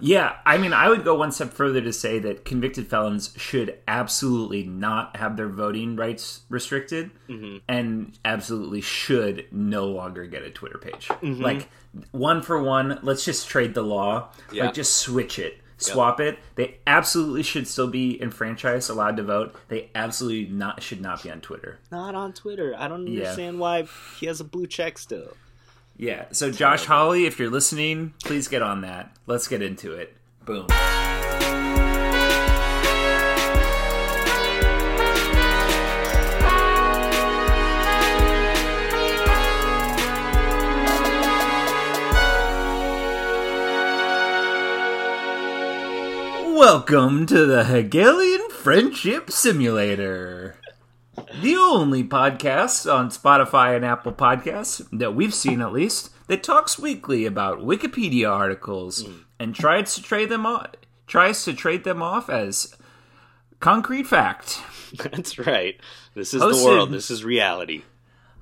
yeah, I mean, I would go one step further to say that convicted felons should absolutely not have their voting rights restricted, Mm-hmm. and absolutely should no longer get a Twitter page. Mm-hmm. Like one for one, let's just trade the law. Yeah. Like just switch it. Swap it. They absolutely should still be enfranchised, allowed to vote. They absolutely not should not be on Twitter. Not on Twitter. I don't Yeah. understand why he has a blue check still. Yeah. So Josh Hawley, if you're listening, please get on that. Let's get into it. Boom. Welcome to the Hegelian Friendship Simulator. The only podcast on Spotify and Apple Podcasts that we've seen at least that talks weekly about Wikipedia articles mm. and tries to trade them off tries to trade them off as concrete fact. That's right. This is Hosted- the world. This is reality.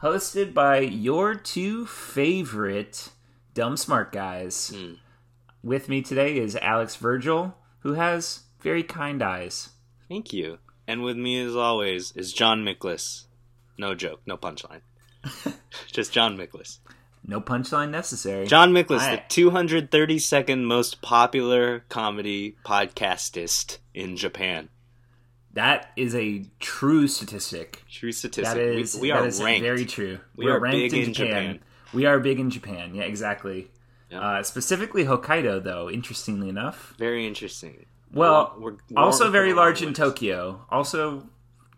Hosted by your two favorite dumb smart guys. Hmm. With me today is Alex Vergel, who has very kind eyes. Thank you. And with me, as always, is John Miklas. No joke, no punchline. Just John Miklas. No punchline necessary. John Miklas, I- the 232nd most popular comedy podcastist in Japan. That is a true statistic. True statistic. That is we, we that are is ranked. very true. We We're are ranked big in in Japan. Japan. We are big in Japan. Yeah, exactly. Yeah. Uh, specifically Hokkaido, though. Interestingly enough, Very interesting. Well, We're- we're- also very large in Tokyo. Also,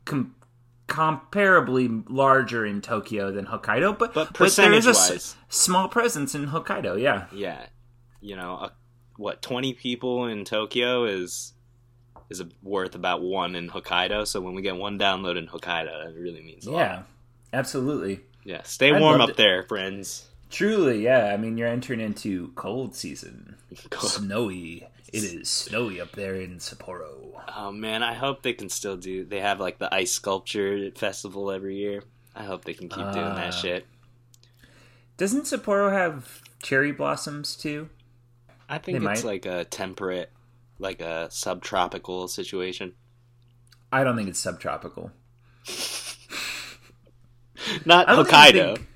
com- comparably larger in Tokyo than Hokkaido, but But there is a s- small presence in Hokkaido. Yeah, Yeah, you know, uh, what twenty people in Tokyo is is worth about one in Hokkaido. So when we get one download in Hokkaido, it really means a lot. yeah, absolutely. Yeah, stay I'd warm up to- there, friends. Truly, yeah. I mean, you're entering into cold season. Snowy. It is snowy up there in Sapporo. Oh man, I hope they can still do. They have like the ice sculpture festival every year. I hope they can keep doing Ah. that shit. Doesn't Sapporo have cherry blossoms too? I think They it's might. like a temperate, like a subtropical situation. I don't think it's subtropical. Not I Hokkaido. think-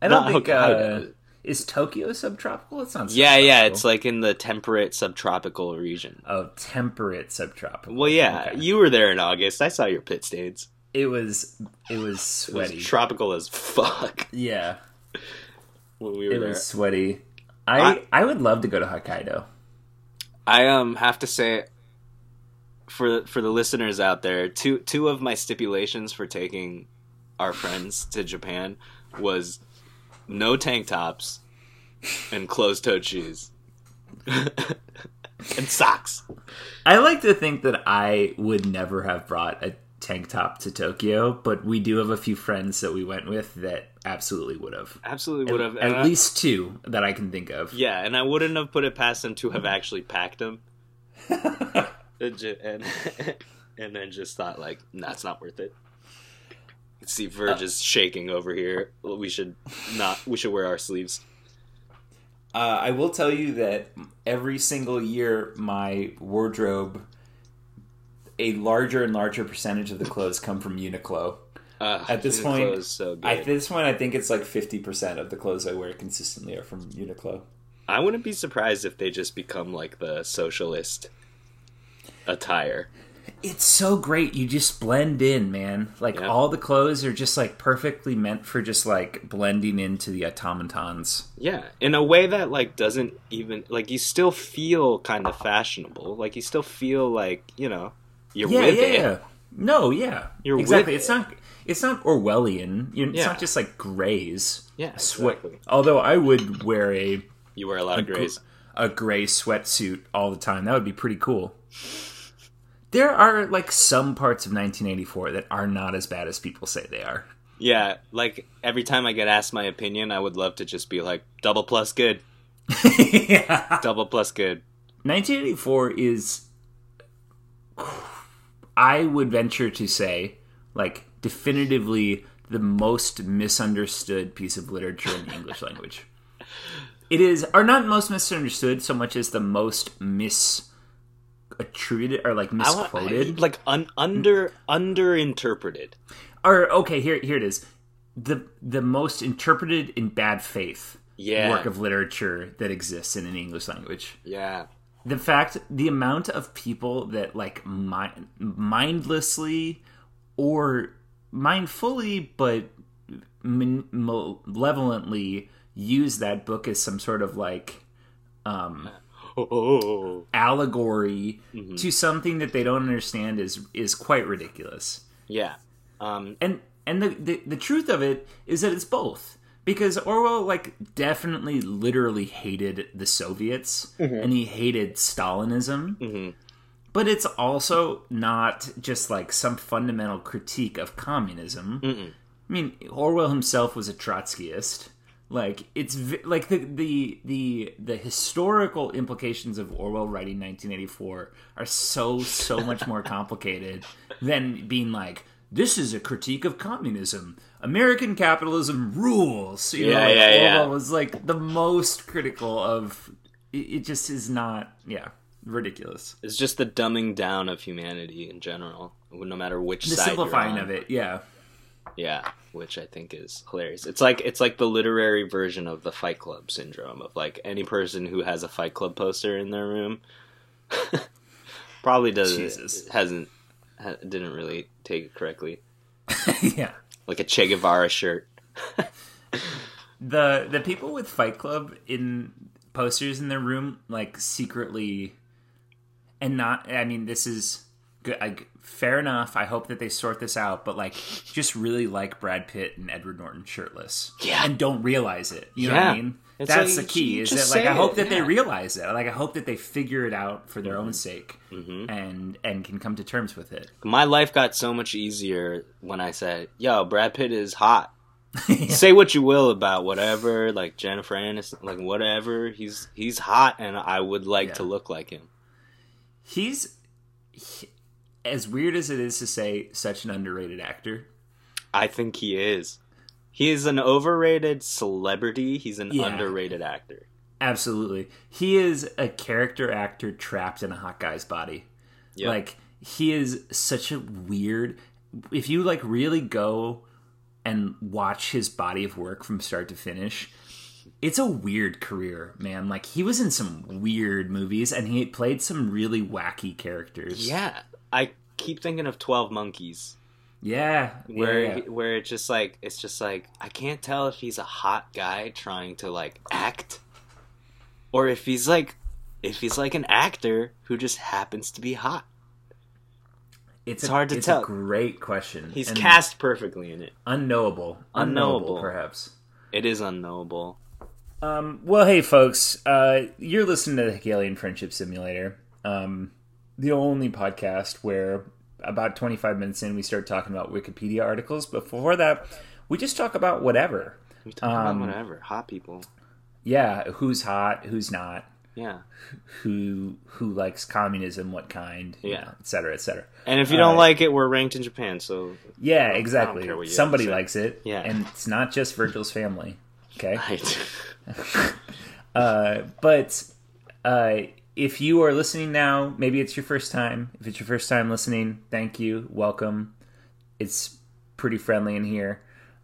I don't Not think. Hokkaido. Uh, is Tokyo subtropical? It's not. Yeah, yeah, it's like in the temperate subtropical region. oh, temperate subtropical. Well, yeah, Okay. you were there in August. I saw your pit stains. It was. It was It was sweaty. tropical as fuck yeah, when we were it there. was sweaty. I, I- I would love to go to Hokkaido. I um have to say for for the listeners out there, two two of my stipulations for taking our friends to Japan was no tank tops and closed-toed shoes. and socks. I like to think that I would never have brought a tank top to Tokyo, but we do have a few friends that we went with that absolutely would have. Absolutely would have At, at least two that I can think of. Yeah, and I wouldn't have put it past them to have actually packed them. and, and, and then just thought like, nah, it's not worth it. See, Verge is shaking over here. We should not. We should wear our sleeves. Uh, I will tell you that every single year, my wardrobe, a larger and larger percentage of the clothes come from Uniqlo. Uh, At this Uniqlo point, is so good. At this point, I think it's like fifty percent of the clothes I wear consistently are from Uniqlo. I wouldn't be surprised if they just become like the socialist attire. It's so great. You just blend in, man. Like Yeah. all the clothes are just like perfectly meant for just like blending into the automatons. Yeah, in a way that like doesn't even like you still feel kind of fashionable. Like you still feel like you know you're yeah, with yeah, it. yeah. No, yeah, You're exactly. with It's it. not. It's not Orwellian. It's Yeah. not just like grays. Yeah, Sweat. exactly. Although I would wear a You wear a lot of grays. a gray sweatsuit all the time. That would be pretty cool. There are like some parts of 1984 that are not as bad as people say they are. Yeah, like every time I get asked my opinion, I would love to just be like double plus good, yeah. double plus good. 1984 is I would venture to say like definitively the most misunderstood piece of literature in the English language. it is are not most misunderstood so much as the most misattributed or like I wa- misquoted. like un, under underinterpreted. or okay, here here it is. The the most interpreted in bad faith Yeah. work of literature that exists in an English language. Yeah. the fact the amount of people that like mi- mindlessly or mindfully but man- malevolently use that book as some sort of like um, Oh. allegory mm-hmm. to something that they don't understand is is quite ridiculous Yeah. Um, and and the, the the truth of it is that it's both because Orwell like definitely literally hated the Soviets mm-hmm. and he hated Stalinism. Mm-hmm. But it's also not just like some fundamental critique of communism. I mean, Orwell himself was a Trotskyist. Like it's vi- like the the the the historical implications of Orwell writing 1984 are so so much more complicated than being like this is a critique of communism. American capitalism rules. You know, Yeah, like yeah, yeah. Orwell was like the most critical of. It, it just is not. Yeah, ridiculous. it's just the dumbing down of humanity in general, no matter which The side simplifying you're on. of it. Yeah. Yeah, which I think is hilarious. It's like it's like the literary version of the Fight Club syndrome of like any person who has a Fight Club poster in their room probably doesn't Jesus. hasn't ha, didn't really take it correctly. yeah. Like a Che Guevara shirt. the the people with Fight Club in posters in their room like secretly and not I mean this is good I, fair enough I hope that they sort this out but like just really like Brad Pitt and Edward Norton shirtless Yeah. and don't realize it you know what Yeah. I mean It's that's like, the key is that like I hope it, that they yeah. Mm-hmm. realize it. like I hope that they figure it out for their own sake and and can come to terms with it My life got so much easier when I said, "Yo, Brad Pitt is hot." Say what you will about whatever, like Jennifer Aniston, like whatever. He's he's hot, and I would like Yeah. to look like him. he's he- as weird as it is to say such an underrated actor I think he is. He is an overrated celebrity. He's an Yeah. underrated actor. Absolutely. He is a character actor trapped in a hot guy's body. Yep. Like he is such a weird if you like really go and watch his body of work from start to finish, it's a weird career, man. Like he was in some weird movies and he played some really wacky characters. Yeah, I keep thinking of Twelve Monkeys, Yeah. where yeah, yeah. where it's just like it's just like I can't tell if he's a hot guy trying to like act, or if he's like if he's like an actor who just happens to be hot. It's, it's a, hard to it's tell. A great question. He's And cast perfectly in it. unknowable. Unknowable. perhaps. It is unknowable. Um, well, hey, folks, uh, you're listening to the Hegelian Friendship Simulator, um, the only podcast where about 25 minutes in we start talking about Wikipedia articles. Before that, we just talk about whatever. We talk Um, about whatever. Hot people. Yeah, who's hot, who's not, Yeah. who who likes communism, what kind, you Yeah. know, et cetera, et cetera. And if you don't Uh, like it, we're ranked in Japan, so Yeah, exactly. you Somebody say. likes it, Yeah. and it's not just Vergel's family. Okay. right. Uh, but uh, if you are listening now, maybe it's your first time. If it's your first time listening, thank you, welcome. It's pretty friendly in here.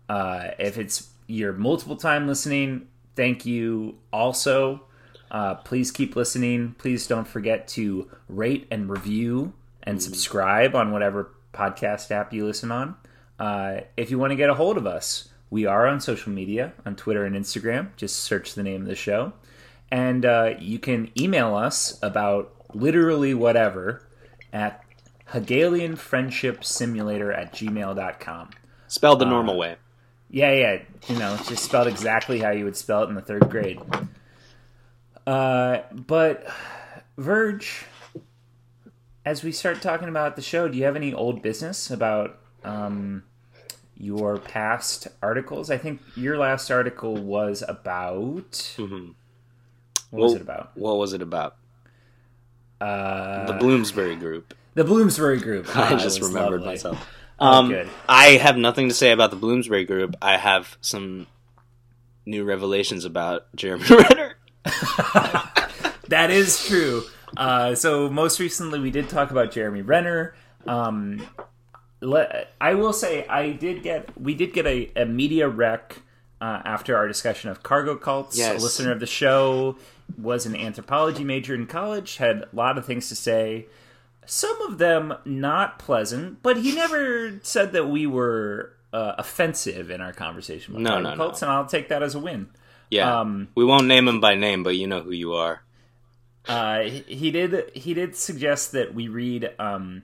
Uh, if it's your multiple time listening, thank you also. Uh, please keep listening. Please don't forget to rate and review and subscribe on whatever podcast app you listen on. Uh, if you want to get a hold of us, we are on social media on Twitter and Instagram. Just search the name of the show. And uh, you can email us about literally whatever at Hegelian Friendship Simulator at gmail.com. Spelled the normal way. Yeah, yeah. You know, it's just spelled exactly how you would spell it in the third grade. Uh, but Verge, as we start talking about the show, do you have any old business about um, your past articles? I think your last article was about. Mhm. What was it about? What was it about? Uh, The Bloomsbury Group. the Bloomsbury Group. I Ah, just remembered lovely. myself. Oh, Um. I have nothing to say about the Bloomsbury Group. I have some new revelations about Jeremy Renner. that is true. Uh, so most recently, we did talk about Jeremy Renner. Um, le- I will say I did get we did get a, a media rec uh, after our discussion of cargo cults. Yes. A listener of the show was an anthropology major in college, had a lot of things to say. Some of them not pleasant, but he never said that we were uh, offensive in our conversation about No, cargo no, no. cults, and I'll take that as a win. Yeah, Um, we won't name him by name, but you know who you are. Uh, he, he did. He did suggest that we read um,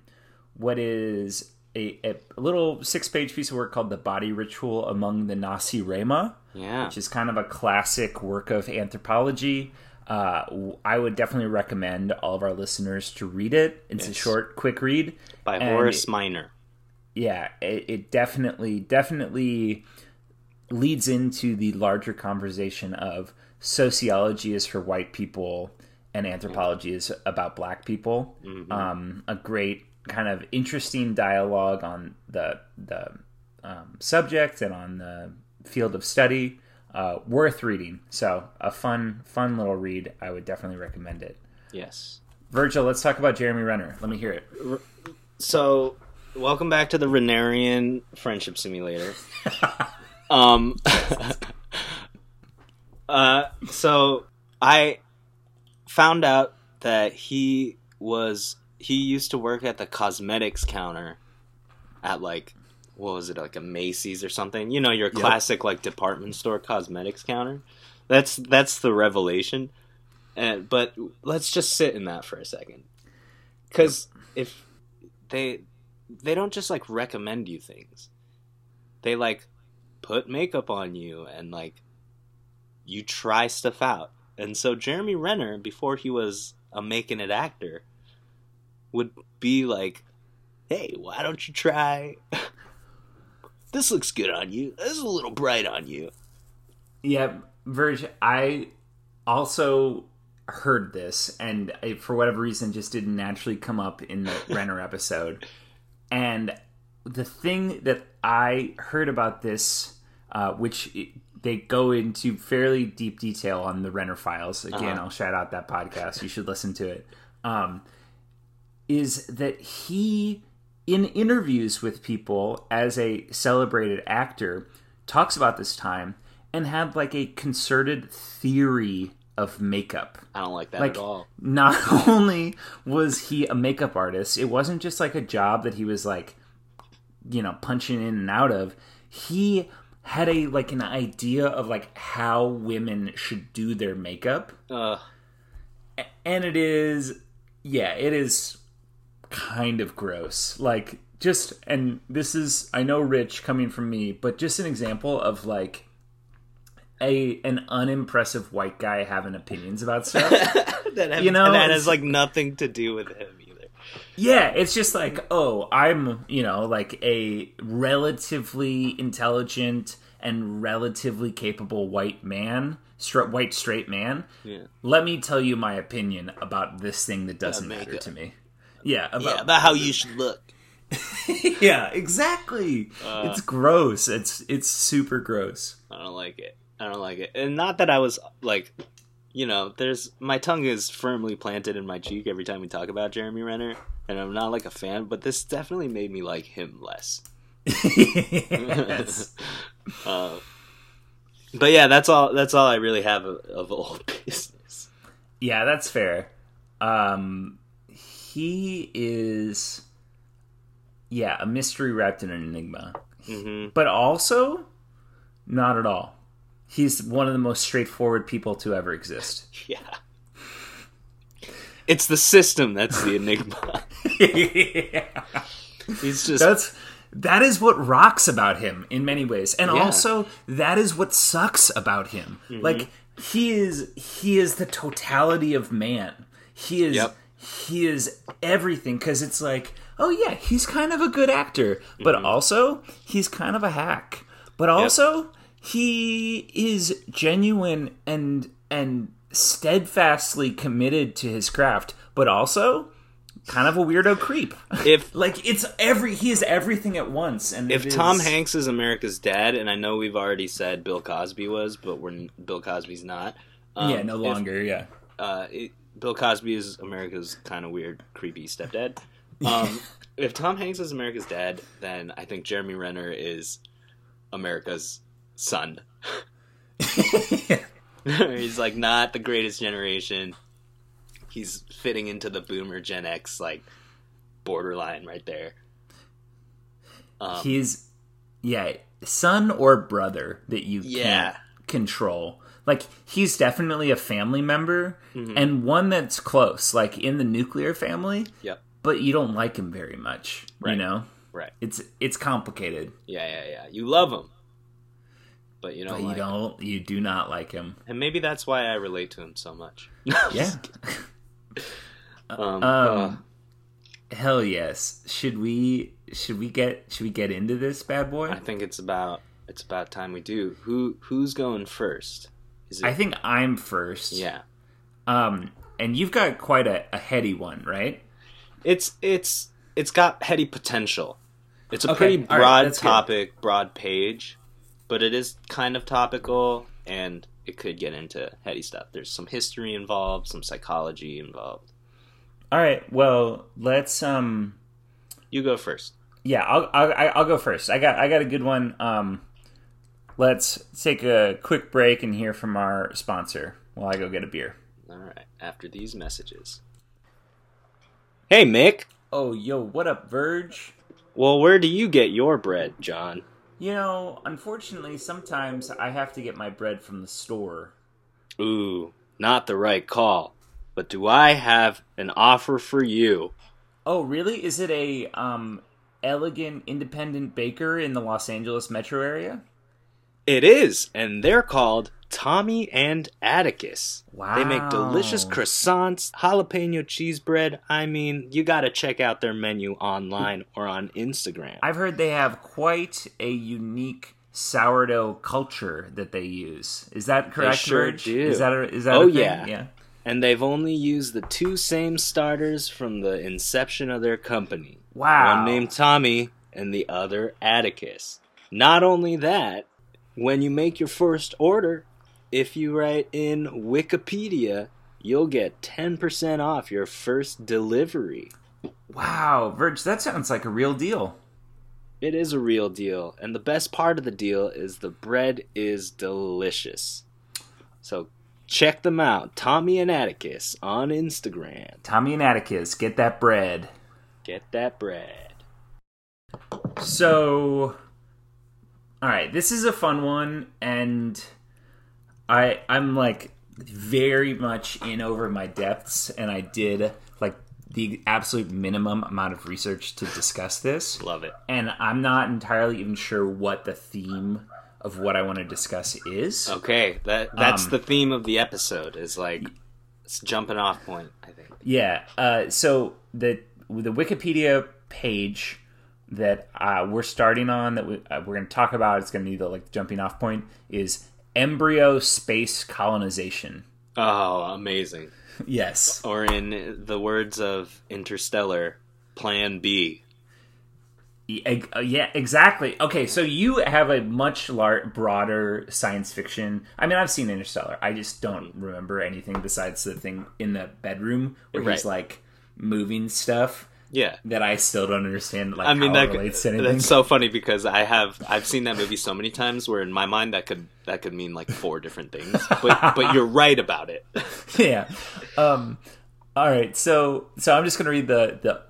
what is a, a little six-page piece of work called "The Body Ritual Among the Nacirema," Yeah, which is kind of a classic work of anthropology. Uh, I would definitely recommend all of our listeners to read it. It's a short, quick read. by and Horace Miner. yeah, it, it definitely definitely leads into the larger conversation of sociology is for white people and anthropology is about black people. Um, a great kind of interesting dialogue on the the um, subject and on the field of study. Uh, worth reading. So a fun fun little read. I would definitely recommend it. Yes. Vergel, let's talk about Jeremy Renner. Let me hear it. So, welcome back to the Renarian Friendship Simulator. um, uh, so I found out that he was he used to work at the cosmetics counter at like what was it like a Macy's or something? You know, your classic like department store cosmetics counter. That's that's the revelation. And but let's just sit in that for a second. Cuz if they they don't just like recommend you things. They like put makeup on you and like you try stuff out. And so Jeremy Renner before he was a making it actor would be like, "Hey, why don't you try This looks good on you. This is a little bright on you." Yeah, Verge, I also heard this, and I, for whatever reason, just didn't naturally come up in the Renner episode. And the thing that I heard about this, uh, which it, they go into fairly deep detail on the Renner files. Again, Uh-huh. I'll shout out that podcast. You should listen to it. Um, is that he, in interviews with people as a celebrated actor, talks about this time and had like a concerted theory of makeup. I don't like that Like, at all. not only was he a makeup artist, it wasn't just like a job that he was like, you know, punching in and out of. He had a like an idea of like how women should do their makeup Uh, and it is yeah it is kind of gross. Like just and this is i know rich coming from me but just an example of like a an unimpressive white guy having opinions about stuff. That have, You know, that has like nothing to do with him either. yeah it's just like oh i'm you know like a relatively intelligent and relatively capable white man white straight man. Yeah. let me tell you my opinion about this thing that doesn't Yeah, matter to me yeah about Yeah, about how you should look. yeah, exactly. it's gross. It's it's super gross. I don't like it. I don't like it. And not that I was like, you know, there's my tongue is firmly planted in my cheek every time we talk about Jeremy Renner, and I'm not like a fan, but this definitely made me like him less. Uh, but yeah, that's all. That's all I really have of, of old business. Yeah, that's fair. Um he is yeah, a mystery wrapped in an enigma. hmm But also not at all. He's one of the most straightforward people to ever exist. Yeah. It's the system that's the enigma. yeah. He's just That's that is what rocks about him in many ways, and Yeah. Mm-hmm. also that is what sucks about him. Like he is he is the totality of man. He is Yep. He is everything because it's like oh yeah he's kind of a good actor, but Mm-hmm. also he's kind of a hack. But also he is genuine and and steadfastly committed to his craft, but also kind of a weirdo creep. if Like it's every he is everything at once. And if Tom is- Hanks is America's dad, and I know we've already said Bill Cosby was, but we're Bill Cosby's not. Um, yeah, no if- longer. yeah. uh, it, Bill Cosby is America's kind of weird, creepy stepdad. Um, if Tom Hanks is America's dad, then I think Jeremy Renner is America's son. He's like not the greatest generation. He's fitting into the boomer Gen X like borderline right there. Um, He's yeah, son or brother that you Yeah. can't control. Like he's definitely a family member Mhm. and one that's close, like in the nuclear family, Yep. but you don't like him very much. You Right. know? Right. It's it's complicated. Yeah, yeah, yeah. You love him, but you don't. But you like him. don't you do not like him. And maybe that's why I relate to him so much. Yeah. Um, Um, uh, Hell yes. Should we should we get should we get into this bad boy? I think it's about it's about time we do. Who who's going first? It? I think I'm first. yeah. Um and you've got quite a, a heady one, right? It's it's it's got heady potential. It's a Okay, pretty all right, broad that's good. topic, broad page, but it is kind of topical and it could get into heady stuff. There's some history involved, some psychology involved. All right. Well, let's um You go first. yeah, I'll I'll, I'll go first. I got I got a good one. Um let's take a quick break and hear from our sponsor while I go get a beer. All right. After these messages. Hey, Mik. Oh, yo, what up, Verge? Well, where do you get your bread, John? You know, unfortunately, sometimes I have to get my bread from the store. Ooh, not the right call. But do I have an offer for you? Oh, really? Is it a um elegant independent baker in the Los Angeles metro area? It is, and they're called Tommy and Atticus. Wow. They make delicious croissants, jalapeno cheese bread. I mean, you gotta check out their menu online or on Instagram. I've heard they have quite a unique sourdough culture that they use. Is that correct, sure Verge? do. Is that a, is that Oh, yeah. Yeah. And they've only used the two same starters from the inception of their company. Wow. One named Tommy and the other Atticus. Not only that, when you make your first order, if you write in Wikipedia, you'll get 10% off your first delivery. Wow, Verge, that sounds like a real deal. It is a real deal, and the best part of the deal is the bread is delicious. So check them out, Tommy and Atticus on Instagram. Tommy and Atticus, get that bread. Get that bread. So, all right, this is a fun one, and I I'm like very much in over my depths, and I did like the absolute minimum amount of research to discuss this, Love it. and I'm not entirely even sure what the theme of what I want to discuss is. Okay, that that's Um, the theme of the episode. Is like it's jumping off point. I think. Yeah. Uh, so the the Wikipedia page that uh, we're starting on that we, uh, we're going to talk about, it's going to be the like jumping off point is embryo space colonization. Oh, amazing! Yes. Or in the words of Interstellar, Plan B. Uh, Yeah, exactly. Okay, so you have a much lar- broader science fiction. I mean, I've seen Interstellar. I just don't remember anything besides the thing in the bedroom where he's like moving stuff Yeah. that I still don't understand. Like I mean that relates to anything. that's so funny because I have I've seen that movie so many times where in my mind that could that could mean like four different things. But but you're right about it. yeah. Um, all right. So so I'm just going to read the the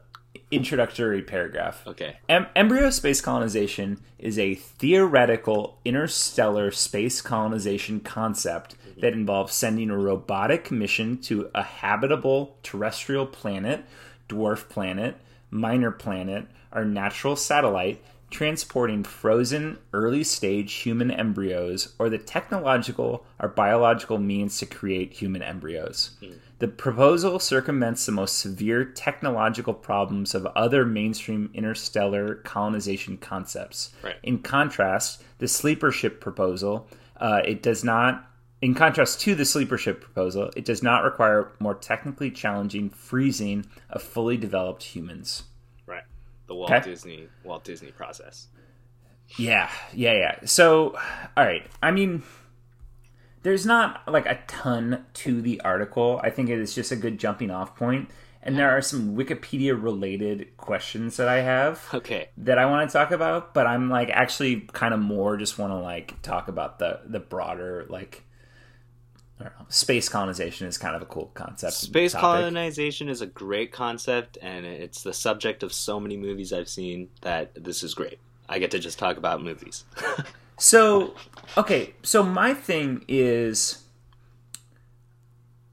introductory paragraph. Okay. Em- embryo space colonization is a theoretical interstellar space colonization concept that involves sending a robotic mission to a habitable terrestrial planet, dwarf planet, minor planet, our natural satellite, transporting frozen early stage human embryos or the technological or biological means to create human embryos. The proposal circumvents the most severe technological problems of other mainstream interstellar colonization concepts. Right. In contrast, the sleeper ship proposal, uh, it does not. In contrast to the sleeper ship proposal, it does not require more technically challenging freezing of fully developed humans. Right. The Walt Okay. Disney Walt Disney process. Yeah, yeah, yeah. So, all right. I mean, there's not like a ton to the article. I think it is just a good jumping off point. And there are some Wikipedia related questions that I have Okay. that I want to talk about, but I'm like actually kind of more just want to like talk about the the broader like I don't know, space colonization is kind of a cool concept. Space colonization is a great concept, and it's the subject of so many movies I've seen that this is great. I get to just talk about movies. So, okay, so my thing is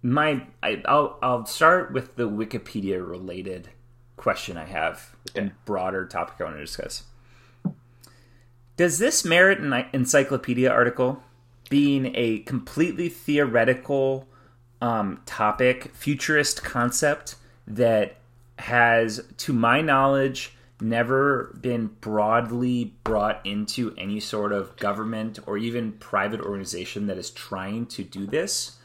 my I, I'll I'll start with the Wikipedia related question I have Okay. and broader topic I want to discuss. Does this merit an encyclopedia article being a completely theoretical um, topic, futurist concept that has, to my knowledge, never been broadly brought into any sort of government or even private organization that is trying to do this?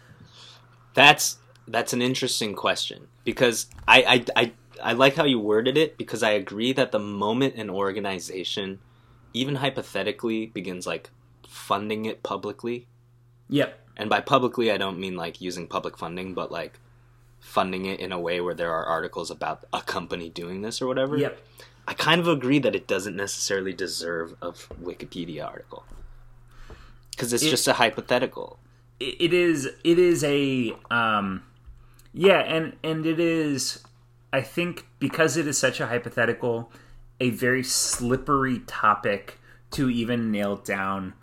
That's that's an interesting question because I, I I I like how you worded it because I agree that the moment an organization, even hypothetically, begins like funding it publicly, Yep. and by publicly I don't mean like using public funding, but like funding it in a way where there are articles about a company doing this or whatever. Yep. I kind of agree that it doesn't necessarily deserve a Wikipedia article because it's It- just a hypothetical. it it is it is a um yeah and and it is i think because it is such a hypothetical a very slippery topic to even nail down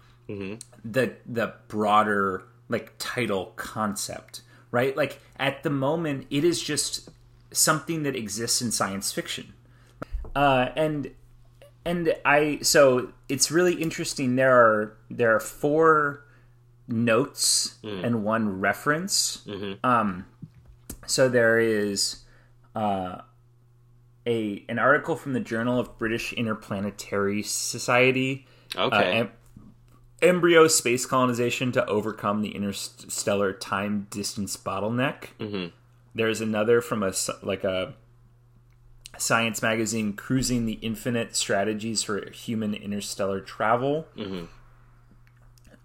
the the broader like title concept right like at the moment it is just something that exists in science fiction uh and and i so it's really interesting there are there are four notes and one reference. Um, so there is uh, a an article from the Journal of British Interplanetary Society. uh, Okay. em- embryo space colonization to overcome the interstellar time distance bottleneck. Mhm. There's another from a like a science magazine, cruising the infinite strategies for human interstellar travel.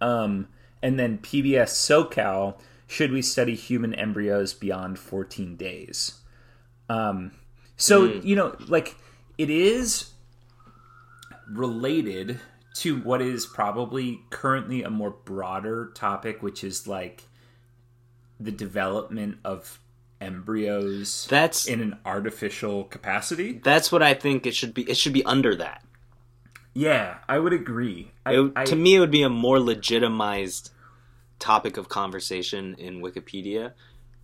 Um, and then PBS SoCal, should we study human embryos beyond 14 days? Um, so, you know, like it is related to what is probably currently a more broader topic, which is like the development of embryos That's in an artificial capacity. that's what I think it should be. It should be under that. Yeah, I would agree. I, It- I- to me, it would be a more legitimized topic of conversation in Wikipedia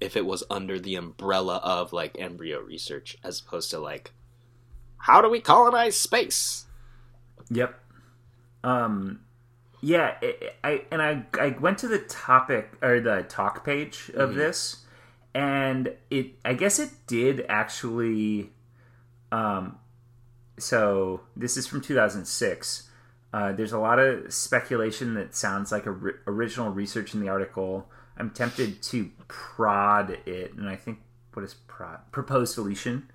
if it was under the umbrella of like embryo research, as opposed to like, how do we colonize space? Yep. Um, yeah, I, I and I I went to the topic or the talk page of this, and it I guess it did actually. Um, so this is from 2006. Uh, there's a lot of speculation that sounds like a ri- original research in the article. I'm tempted to prod it, and I think what is prod? Proposed deletion.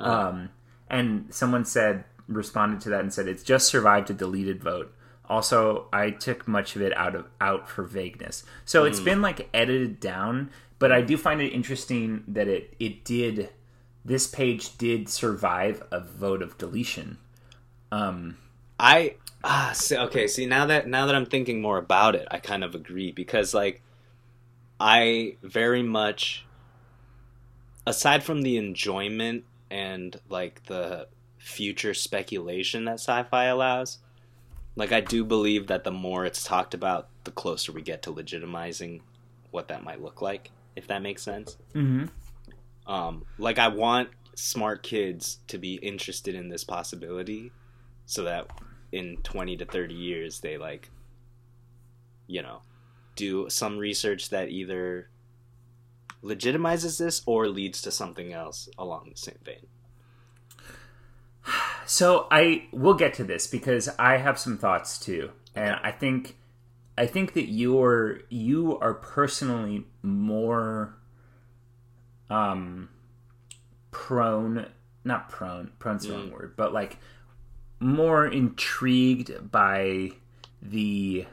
Um, and someone said responded to that and said it's just survived a deleted vote. Also, I took much of it out of out for vagueness. So it's been like edited down, but I do find it interesting that it it did this page did survive a vote of deletion. Um, I ah okay. See now that now that I'm thinking more about it, I kind of agree because like I very much aside from the enjoyment and like the future speculation that sci-fi allows, like I do believe that the more it's talked about, the closer we get to legitimizing what that might look like, if that makes sense. mm-hmm. Um, like I want smart kids to be interested in this possibility, so that in twenty to thirty years they like, you know, do some research that either legitimizes this or leads to something else along the same vein. So I will get to this because I have some thoughts too, and I think I think that you're you are personally more um prone not prone prone's the wrong word but like more intrigued by the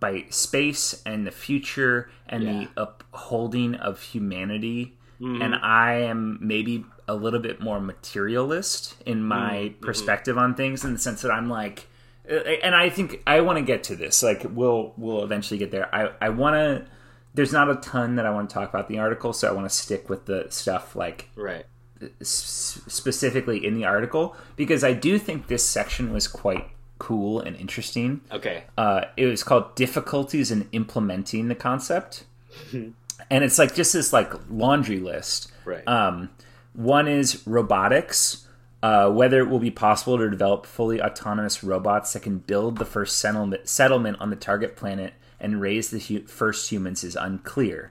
by space and the future and Yeah. the upholding of humanity. Mm-hmm. And I am maybe a little bit more materialist in my Mm-hmm. perspective on things, in the sense that I'm like, uh, and I think I want to get to this. Like, we'll we'll eventually get there. I I want to. There's not a ton that I want to talk about in the article, so I want to stick with the stuff like Right. s- specifically in the article because I do think this section was quite cool and interesting. Okay. Uh, it was called difficulties in implementing the concept, and it's like just this like laundry list. Right. Um, one is robotics. Uh, whether it will be possible to develop fully autonomous robots that can build the first settlement, settlement on the target planet and raise the hu- first humans is unclear.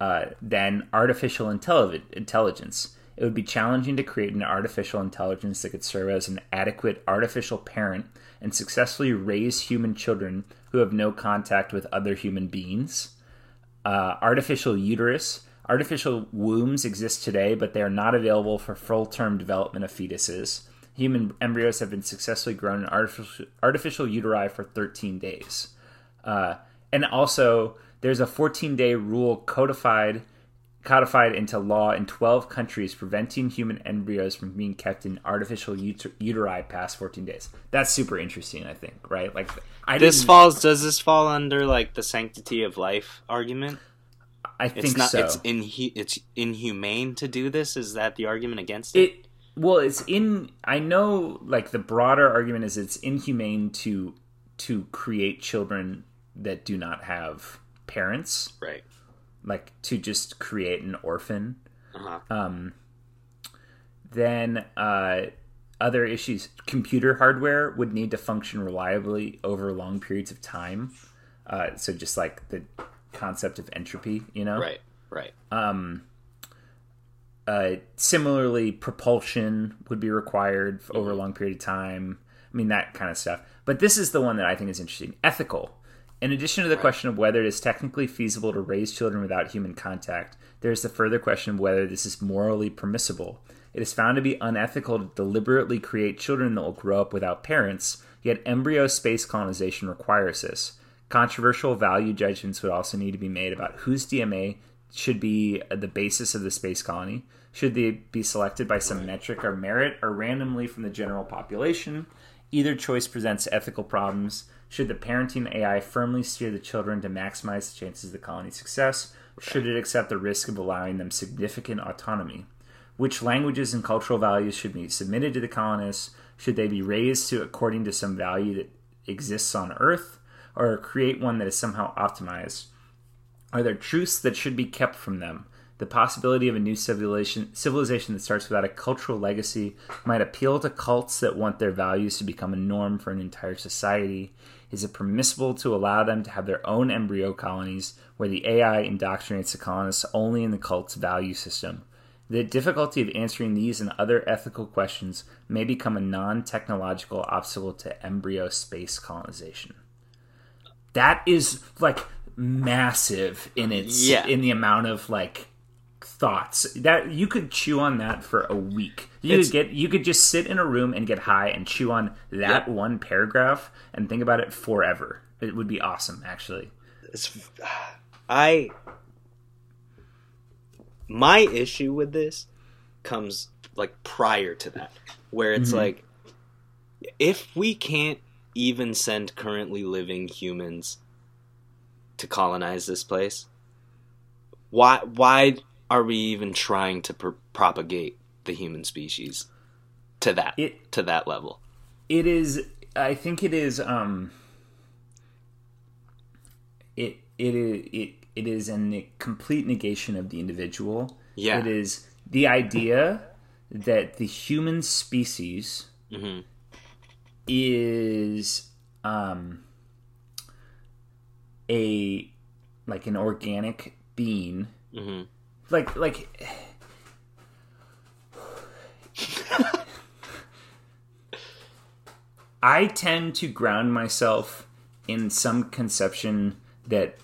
Uh, then artificial intelli- intelligence. It would be challenging to create an artificial intelligence that could serve as an adequate artificial parent and successfully raise human children who have no contact with other human beings uh, artificial uterus. Artificial wombs exist today, but they are not available for full term development of fetuses. Human embryos have been successfully grown in artificial, artificial uteri for 13 days. Uh, and also, there's a 14 day rule codified codified into law in 12 countries preventing human embryos from being kept in artificial uter- uteri past 14 days. That's super interesting, I think, right? Like I This falls. Does this fall under like the sanctity of life argument? I It's think not. so. It's inhu- It's inhumane to do this. Is that the argument against it? it well it's in i know like the broader argument is it's inhumane to to create children that do not have parents right. like to just create an orphan Uh-huh. then uh other issues computer hardware would need to function reliably over long periods of time uh so just like the concept of entropy you know right. Right. Um, uh, similarly, propulsion would be required f- over a long period of time. I mean, that kind of stuff. But this is the one that I think is interesting ethical. In addition to the question of whether it is technically feasible to raise children without human contact, there is the further question of whether this is morally permissible. It is found to be unethical to deliberately create children that will grow up without parents, yet embryo space colonization requires this. Controversial value judgments would also need to be made about whose DNA should be the basis of the space colony. Should they be selected by some metric or merit or randomly from the general population? Either choice presents ethical problems. Should the parenting AI firmly steer the children to maximize the chances of the colony's success? Should it accept the risk of allowing them significant autonomy? Which languages and cultural values should be submitted to the colonists? Should they be raised to according to some value that exists on Earth, or create one that is somehow optimized? Are there truths that should be kept from them? The possibility of a new civilization, civilization that starts without a cultural legacy might appeal to cults that want their values to become a norm for an entire society. Is it permissible to allow them to have their own embryo colonies where the AI indoctrinates the colonists only in the cult's value system? The difficulty of answering these and other ethical questions may become a non technological obstacle to embryo space colonization. That is like massive in its Yeah. in the amount of like thoughts that you could chew on that for a week. You It's- could get you could just sit in a room and get high and chew on that Yeah. one paragraph and think about it forever. It would be awesome, actually. It's, I my issue with this comes like prior to that, where it's mm-hmm. like if we can't even send currently living humans to colonize this place, why why are we even trying to pr- propagate the human species to that It- to that level? it is i think it is um it it is it, it is a complete negation of the individual Yeah. it is the idea that the human species Mhm. Is um a like an organic being Mhm. like like I tend to ground myself in some conception that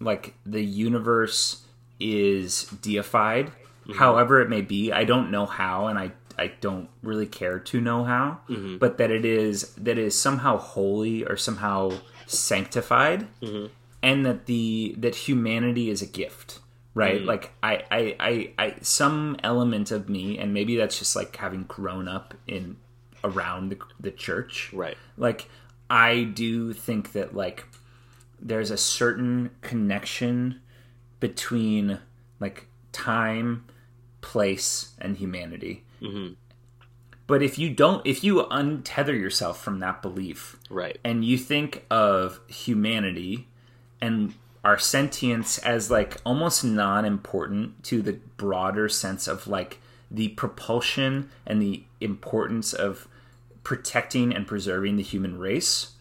like the universe is deified however it may be. I don't know how and i I don't really care to know how, Mm-hmm. but that it is that it is somehow holy or somehow sanctified, Mm-hmm. and that the that humanity is a gift, right? Mm. Like I, I I I some element of me, and maybe that's just like having grown up in around the, the church, Right. like i do think that like there's a certain connection between like time place and humanity Mhm. but if you don't if you untether yourself from that belief Right. and you think of humanity and our sentience as like almost non-important to the broader sense of like the propulsion and the importance of protecting and preserving the human race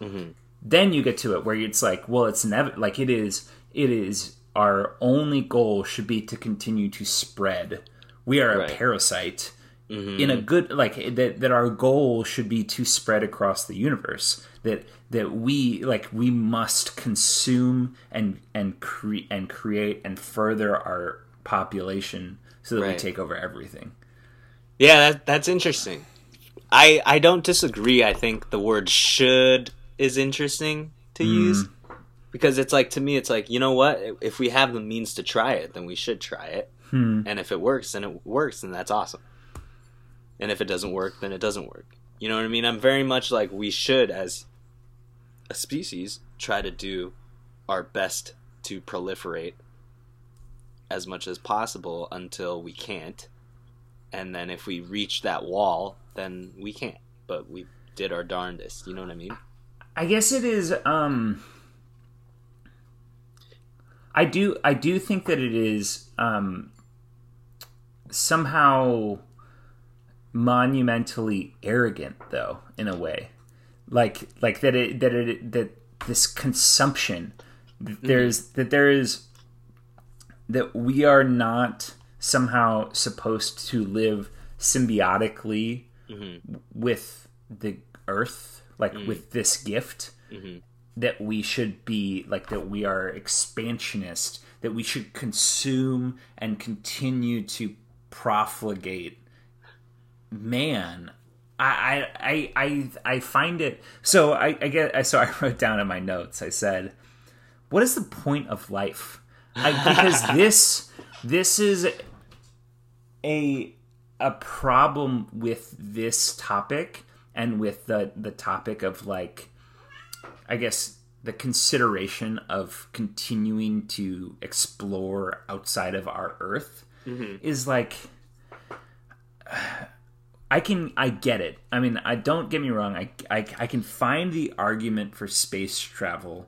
then you get to it where it's like well it's never like it is it is our only goal should be to continue to spread we are Right. a parasite Mm-hmm. in a good like that that our goal should be to spread across the universe that that we like we must consume and and create and create and further our population so that we take over everything Yeah, that, that's interesting. I I don't disagree. I think the word should is interesting to mm-hmm. use because it's like to me it's like, you know what? If we have the means to try it, then we should try it. Hmm. And if it works, then it works and that's awesome. And if it doesn't work, then it doesn't work. You know what I mean? I'm very much like we should as a species try to do our best to proliferate as much as possible until we can't and then if we reach that wall, then we can't. But we did our darndest. You know what I mean? I guess it is. Um, I do. I do think that it is um, somehow monumentally arrogant, though, in a way. Like, like that. It that it that this consumption. that mm-hmm. There's that there is that we are not somehow supposed to live symbiotically mm-hmm. with the earth like mm. with this gift mm-hmm. that we should be like that we are expansionist that we should consume and continue to profligate man I I I I, find it so I, I get I so I wrote down in my notes I said what is the point of life? I, because this this is a a problem with this topic and with the the topic of like I guess the consideration of continuing to explore outside of our earth mm-hmm. is like I can I get it. I mean, I don't get me wrong. I I, I can find the argument for space travel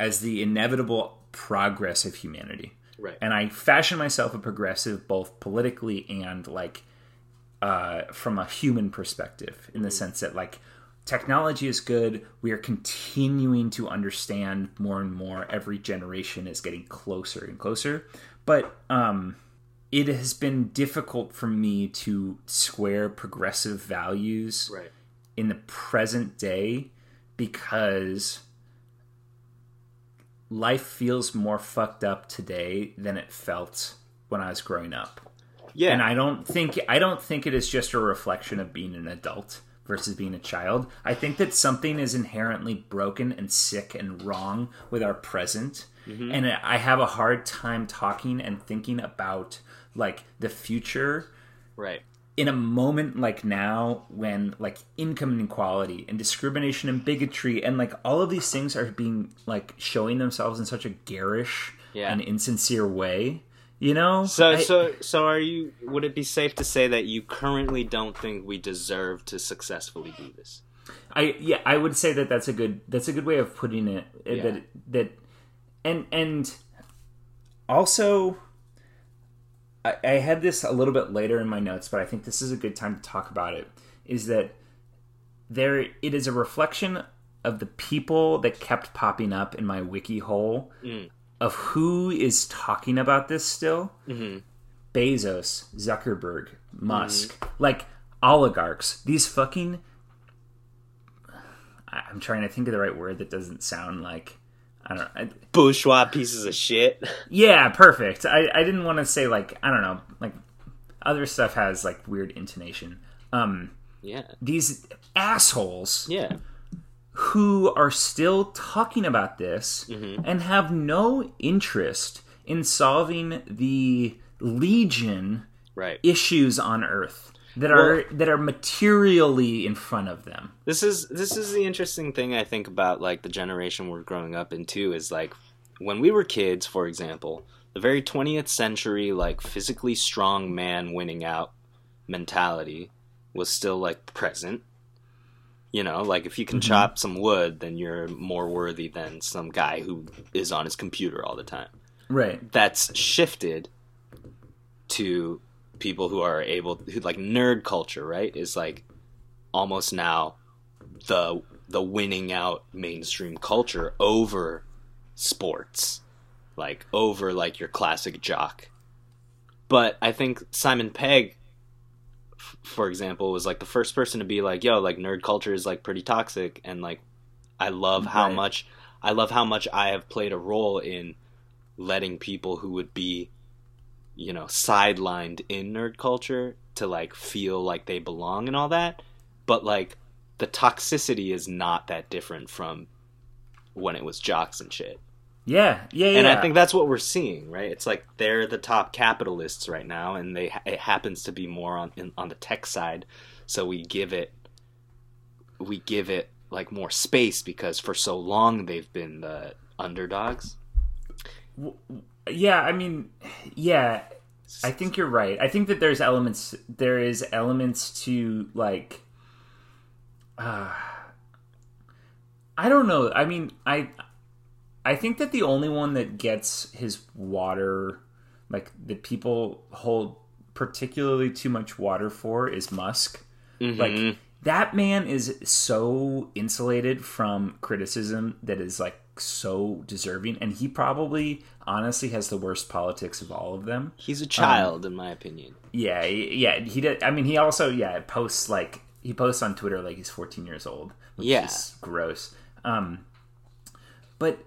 as the inevitable progress of humanity. Right. And I fashion myself a progressive both politically and like uh, from a human perspective in the sense that like technology is good we are continuing to understand more and more every generation is getting closer and closer but um it has been difficult for me to square progressive values Right. in the present day because life feels more fucked up today than it felt when I was growing up. Yeah. And I don't think I don't think it is just a reflection of being an adult versus being a child. I think that something is inherently broken and sick and wrong with our present. Mm-hmm. And I have a hard time talking and thinking about like the future right. in a moment like now when like income inequality and discrimination and bigotry and like all of these things are being like showing themselves in such a garish Yeah. and insincere way you know So I- so so are you would it be safe to say that you currently don't think we deserve to successfully do this? I yeah, I would say that that's a good that's a good way of putting it. uh, Yeah. That that and and also, I, I had this a little bit later in my notes, but I think this is a good time to talk about it. Is that there? It is a reflection of the people that kept popping up in my wiki hole mm. of who is talking about this still. Mm-hmm. Bezos, Zuckerberg, Musk, mm-hmm. like oligarchs. These fucking I'm trying to think of the right word that doesn't sound like I don't know. Bourgeois pieces of shit. Yeah, perfect. I, I didn't want to say like I don't know, like other stuff has like weird intonation. Um, Yeah. these assholes Yeah. who are still talking about this Mm-hmm. and have no interest in solving the legion Right. issues on Earth that are that are materially in front of them. This is this is the interesting thing I think about like the generation we're growing up into is like when we were kids, for example, the very 20th century like physically strong man winning out mentality was still like present. You know, like if you can mm-hmm. chop some wood, then you're more worthy than some guy who is on his computer all the time. Right. That's shifted to people who are able who like nerd culture, right? Is like almost now the the winning out mainstream culture over sports. Like over like your classic jock. But I think Simon Pegg for example was like the first person to be like, yo, like nerd culture is like pretty toxic and like I love how Right. much I love how much I have played a role in letting people who would be you know sidelined in nerd culture to like feel like they belong and all that but like the toxicity is not that different from when it was jocks and shit Yeah. Yeah. Yeah. and i think that's what we're seeing right it's like they're the top capitalists right now and they it happens to be more on in, on the tech side so we give it we give it like more space because for so long they've been the underdogs yeah. I mean, yeah. I think you're right. I think that there's elements. There is elements to like. Uh, I don't know. I mean, I. I think that the only one that gets his water, like that people hold particularly too much water for, is Musk. Like that man is so insulated from criticism that is like so deserving, and he probably honestly has the worst politics of all of them. he's a child in my opinion Yeah, yeah. He did. I mean, he also yeah posts like he posts on Twitter like he's 14 years old, which Yeah. is gross. Um, but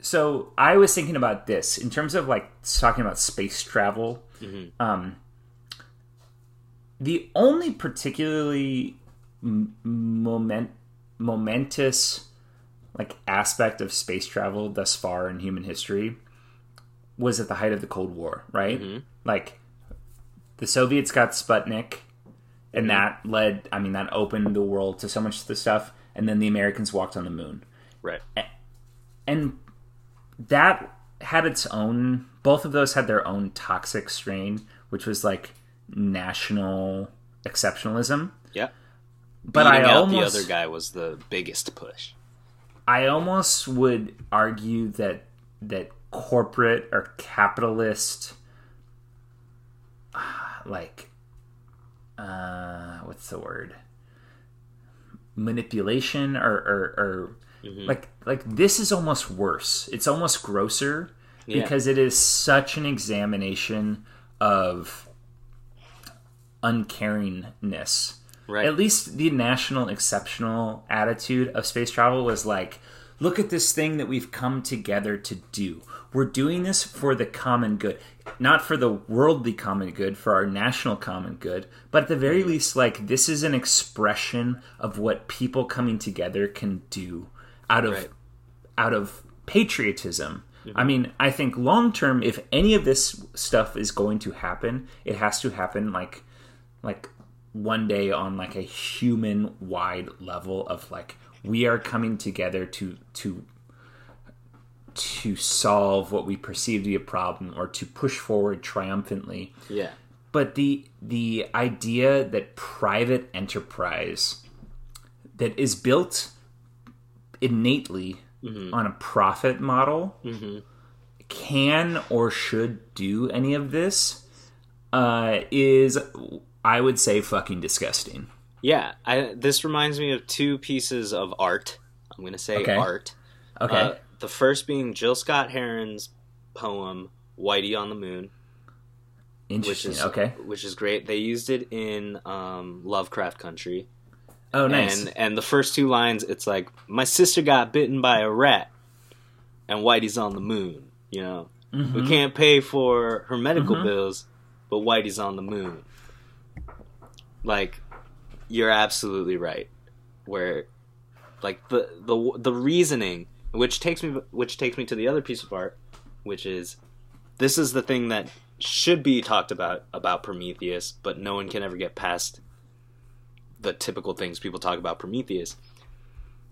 so I was thinking about this in terms of like talking about space travel. Um, the only particularly m- moment momentous like aspect of space travel thus far in human history was at the height of the Cold War, right? Mm-hmm. Like the Soviets got Sputnik, and mm-hmm. that led, I mean, that opened the world to so much of the stuff, and then the Americans walked on the moon. right And that had its own, both of those had their own toxic strain, which was like national exceptionalism. yeah But Beating I out almost, the other guy was the biggest push. I almost would argue that that corporate or capitalist like uh what's the word? Manipulation or or, or like like this is almost worse. It's almost grosser Yeah. because it is such an examination of uncaringness Right. at least the national exceptional attitude of space travel was like look at this thing that we've come together to do we're doing this for the common good not for the worldly common good for our national common good but at the very least like this is an expression of what people coming together can do out of Right. out of patriotism. Mm-hmm. I mean, I think long term, if any of this stuff is going to happen, it has to happen like like one day on like a human wide level of like we are coming together to to to solve what we perceive to be a problem or to push forward triumphantly. Yeah. but the the idea that private enterprise that is built innately on a profit model can or should do any of this uh, is I would say fucking disgusting. Yeah, I, this reminds me of two pieces of art. I'm going to say Okay. art. Okay, Uh, the first being Gil Scott-Heron's poem "Whitey on the Moon," which interesting. is okay. which is great. They used it in um, Lovecraft Country, Oh, nice. and and the first two lines, it's like my sister got bitten by a rat, and Whitey's on the moon. You know, Mm-hmm. we can't pay for her medical bills, but Whitey's on the moon. Like you're absolutely right. Where like the the the reasoning, which takes me which takes me to the other piece of art, which is this is the thing that should be talked about about Prometheus, but no one can ever get past the typical things people talk about Prometheus.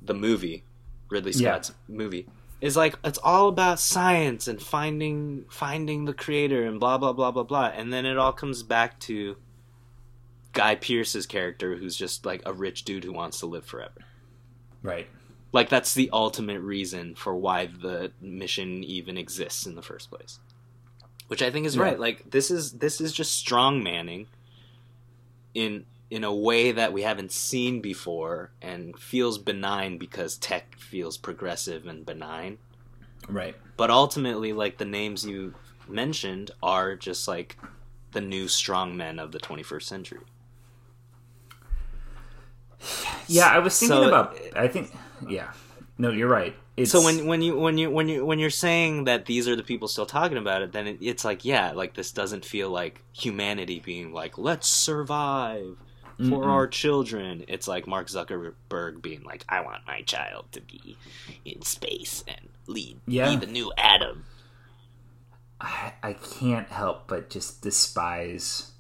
The movie, Ridley Yeah. Scott's movie, is like it's all about science and finding finding the creator and blah blah blah blah blah, and then it all comes back to Guy Pearce's character, who's just like a rich dude who wants to live forever. Right. Like that's the ultimate reason for why the mission even exists in the first place. Which I think is Yeah. right. Like this is this is just strong manning in in a way that we haven't seen before and feels benign because tech feels progressive and benign. Right. But ultimately like the names you mentioned are just like the new strong men of the 21st century. Yeah, I was thinking So- about. I think. Yeah. No, you're right. It's, so when when you when you when you when you're saying that these are the people still talking about it, then it, it's like yeah, like this doesn't feel like humanity being like let's survive for Mm-mm. our children. It's like Mark Zuckerberg being like I want my child to be in space and lead Yeah. be the new Adam. I, I can't help but just despise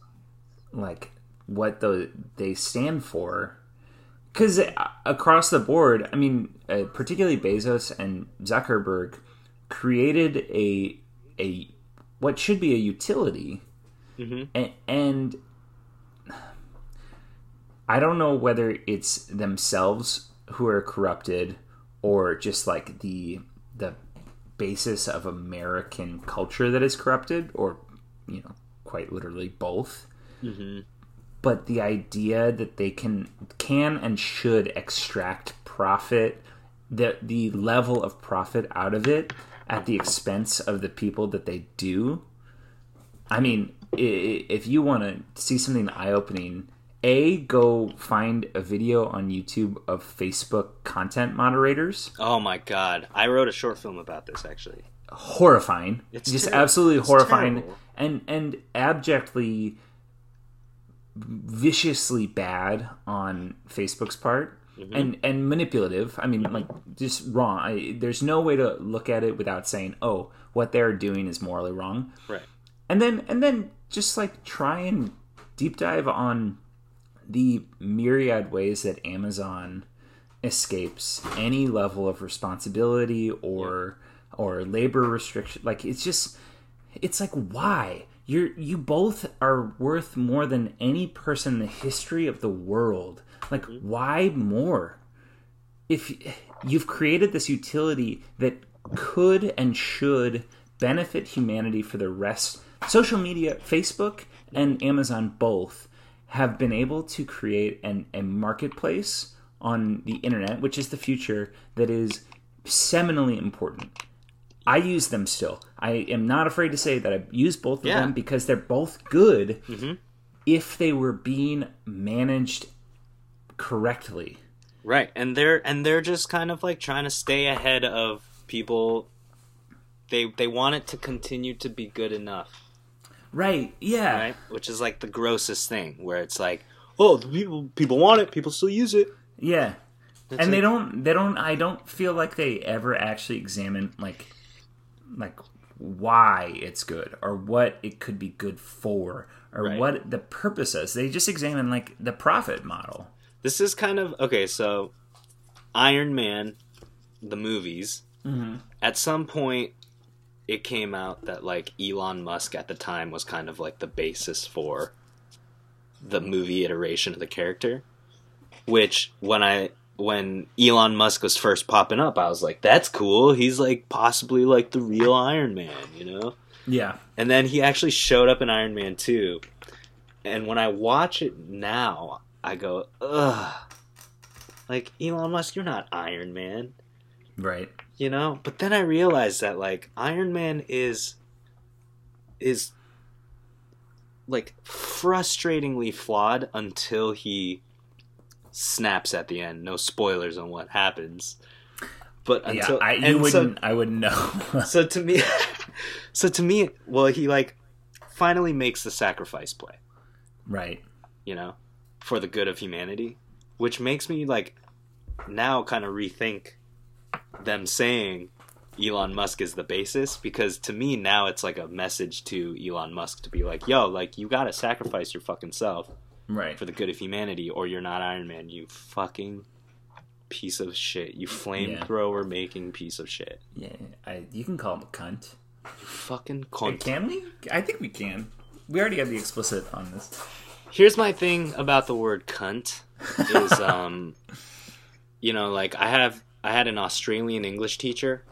like what the they stand for because across the board i mean uh, particularly bezos and zuckerberg created a a what should be a utility Mhm. and, and i don't know whether it's themselves who are corrupted or just like the the basis of american culture that is corrupted or you know quite literally both hmm but the idea that they can can and should extract profit the the level of profit out of it at the expense of the people that they do i mean if you want to see something eye-opening a go find a video on youtube of facebook content moderators Oh my god, I wrote a short film about this actually. horrifying It's just terrible. absolutely It's horrifying terrible. and and abjectly viciously bad on facebook's part Mm-hmm. and and manipulative. I mean like just wrong. I, there's no way to look at it without saying oh what they're doing is morally wrong. Right. and then and then just like try and deep dive on the myriad ways that Amazon escapes any level of responsibility or or labor restriction. Like it's just it's like why you're you both are worth more than any person in the history of the world. Like mm-hmm. why more? If you've created this utility that could and should benefit humanity for the rest social media facebook and mm-hmm. amazon both have been able to create an, a marketplace on the internet which is the future that is seminally important i use them still i am not afraid to say that i use both of Yeah. them because they're both good Mhm. if they were being managed correctly Right, and they're and they're just kind of like trying to stay ahead of people. They they want it to continue to be good enough, right yeah right? Which is like the grossest thing, where it's like, oh, the people people want it, people still use it. Yeah. That's and it. they don't they don't I don't feel like they ever actually examine like like why it's good or what it could be good for or Right. what the purpose is. They just examine like the profit model. This is kind of okay. So, Iron Man, the movies. Mm-hmm. At some point, it came out that like Elon Musk at the time was kind of like the basis for the movie iteration of the character. Which when I when Elon Musk was first popping up, I was like, "That's cool. He's like possibly like the real Iron Man," you know. Yeah. And then he actually showed up in Iron Man 2. And when I watch it now, I go, ugh. Like, Elon Musk, you're not Iron Man, Right. you know? But then I realized that, like, Iron Man is. is. like, frustratingly flawed until he snaps at the end. No spoilers on what happens. But until. yeah, I you wouldn't I wouldn't know. so to me so to me well he like finally makes the sacrifice play right. you know for the good of humanity, which makes me like now kind of rethink them saying Elon Musk is the basis because to me now it's like a message to Elon Musk to be like, yo, like you gotta sacrifice your fucking self Right. for the good of humanity or you're not Iron Man, you fucking piece of shit. You flamethrower making piece of shit. Yeah, I, you can call him a cunt. You fucking cunt. can we? I think we can. We already have the explicit on this. Here's my thing about the word cunt is um you know like I have I had an Australian English teacher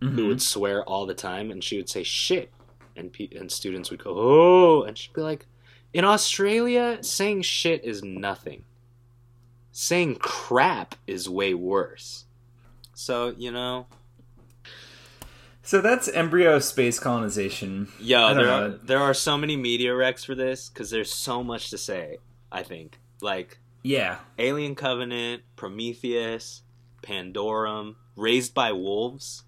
who would swear all the time and she would say shit and pe- and students would go oh and she'd be like in Australia saying shit is nothing. Saying crap is way worse. So, you know, So that's embryo space colonization. Yeah, there know. are, there are so many media wrecks for this because there's so much to say. I think like Yeah. Alien Covenant, Prometheus, Pandorum, Raised by Wolves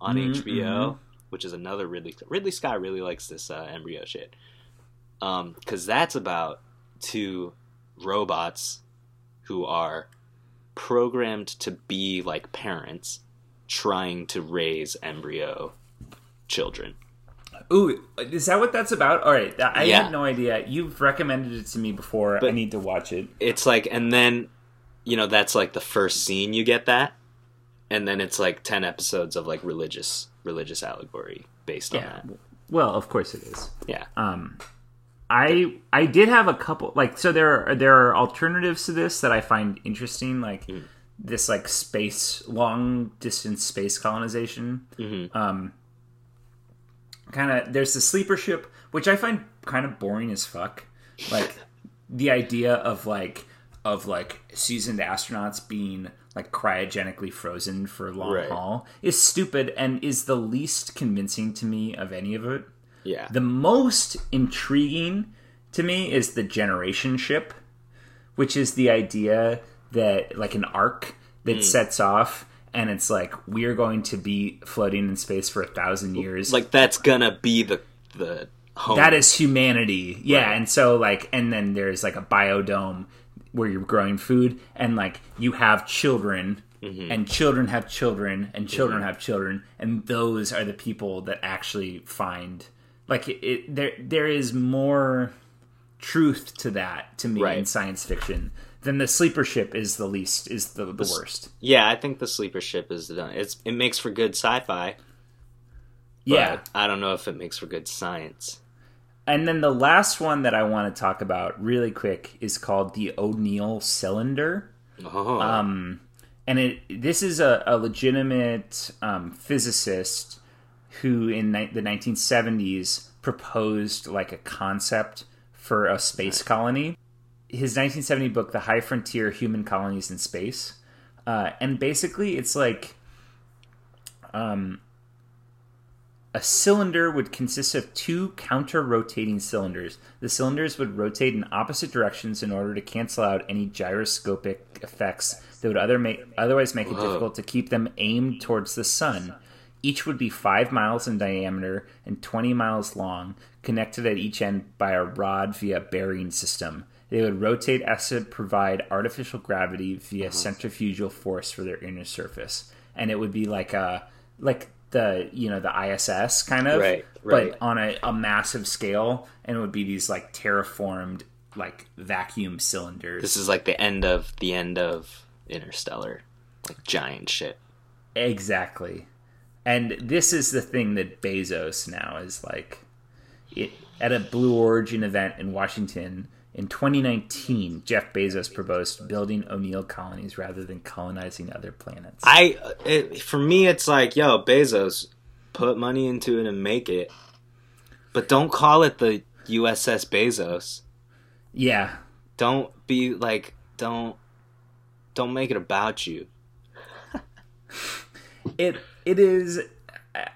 on Mhm, HBO, mhm. which is another Ridley Ridley Scott really likes this uh, embryo shit. Um, because that's about two robots who are programmed to be like parents, trying to raise embryo children. Ooh, is that what that's about? All right, I Yeah. had no idea. You've recommended it to me before. I need to watch it. it's like and then you know that's like the first scene you get that and then it's like 10 episodes of like religious religious allegory based on Yeah. that Well, of course it is. yeah Um, I I did have a couple like so there are there are alternatives to this that I find interesting like Mm. this like space long distance space colonization. Mm-hmm. Um, kind of there's the sleeper ship which I find kind of boring as fuck. Like the idea of like of like seasoned astronauts being like cryogenically frozen for long Right. haul is stupid and is the least convincing to me of any of it. Yeah The most intriguing to me is the generation ship, which is the idea that like an ark that sets off and it's like we're going to be floating in space for a thousand years. like that's gonna be the the home that is humanity. Yeah, Right. and so like and then there's like a biodome where you're growing food and like you have children Mm-hmm. and children have children and children have children and those are the people that actually find like it, it there there is more truth to that to me in science fiction than the sleeper ship is the least is the, the worst. yeah i think the sleeper ship is done it's it makes for good sci-fi Yeah. i don't know if it makes for good science And then the last one that I want to talk about really quick is called the O'Neill cylinder. oh Um, and it this is a, a legitimate um, physicist who in ni- the 1970s proposed like a concept for a space colony. His 1970 book, The High Frontier: Human Colonies in Space, uh, and basically it's like um, a cylinder would consist of two counter-rotating cylinders. The cylinders would rotate in opposite directions in order to cancel out any gyroscopic effects that would other make, otherwise make it Whoa. difficult to keep them aimed towards the sun. Each would be five miles in diameter and 20 miles long, connected at each end by a rod via bearing system. They would rotate as to provide artificial gravity via mm-hmm. centrifugal force for their inner surface, and it would be like a like the you know the ISS kind of, Right, right. but on a, a massive scale, and it would be these like terraformed like vacuum cylinders. this is like the end of the end of interstellar like giant shit Exactly. And this is the thing that Bezos now is like it, at a Blue Origin event in Washington in 2019, Jeff Bezos proposed building O'Neill colonies rather than colonizing other planets. I it, for me it's like yo Bezos put money into it and make it but don't call it the USS Bezos yeah. don't be like don't don't make it about you It it is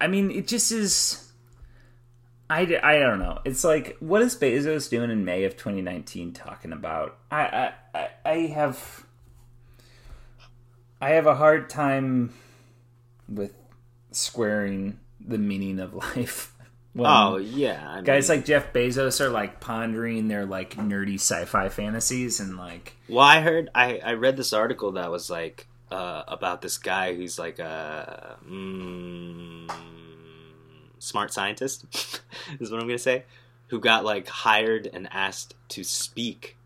I mean it just is I, I don't know. It's like what is Bezos doing in May of 2019 talking about? I I I, have I have a hard time with squaring the meaning of life oh yeah, I guys mean- like Jeff Bezos are like pondering their like nerdy sci-fi fantasies and like Well, I heard I, I read this article that was like uh, about this guy who's like a mm, smart scientist is what I'm gonna say, who got like hired and asked to speak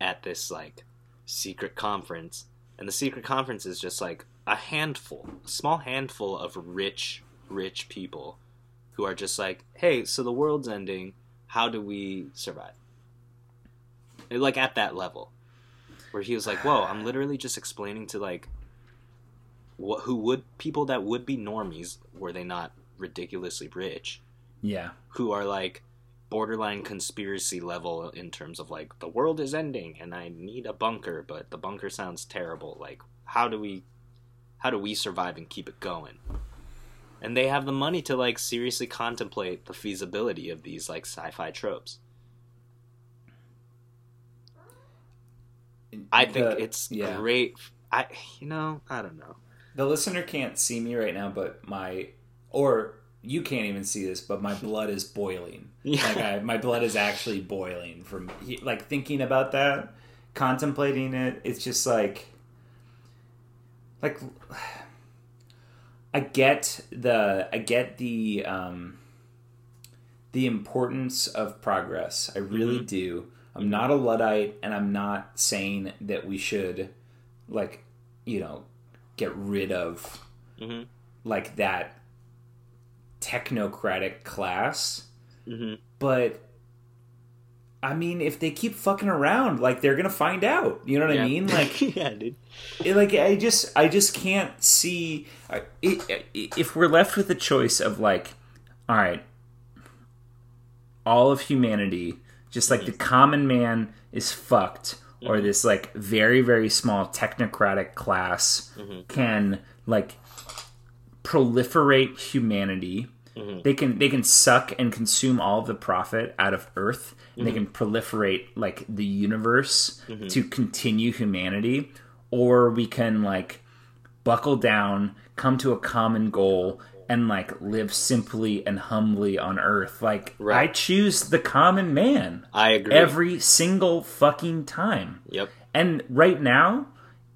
at this like secret conference, and the secret conference is just like a handful, a small handful of rich, rich people who are just like, hey, so the world's ending. How do we survive? Like at that level where he was like, "Whoa, I'm literally just explaining to like what who would people that would be normies were they not ridiculously rich, yeah. who are like borderline conspiracy level in terms of like the world is ending and I need a bunker, but the bunker sounds terrible. Like how do we how do we survive and keep it going?" And they have the money to like seriously contemplate the feasibility of these like sci-fi tropes. I think The- it's yeah. great. I you know I don't know. The listener can't see me right now, but my or you can't even see this, but my blood is boiling. Yeah. Like I, my blood is actually boiling from like thinking about that, contemplating it. It's just like like I get the I get the um the importance of progress. I really Mhm. do. I'm not a luddite and I'm not saying that we should like, you know, get rid of hmm like that technocratic class hmm but I mean, if they keep fucking around, like they're gonna find out. You know what I mean? Like, yeah, dude. it, like I just, I just can't see. I- It, it, if we're left with the choice of like, all right, all of humanity, just like the common man is fucked, or mm-hmm. this like very very small technocratic class mm-hmm. can like proliferate humanity. Mm-hmm. They can they can suck and consume all of the profit out of Earth, and they can proliferate like the universe to continue humanity, or we can like buckle down, come to a common goal, and like live simply and humbly on Earth. Like I choose the common man I agree. every single fucking time. yep. And right now,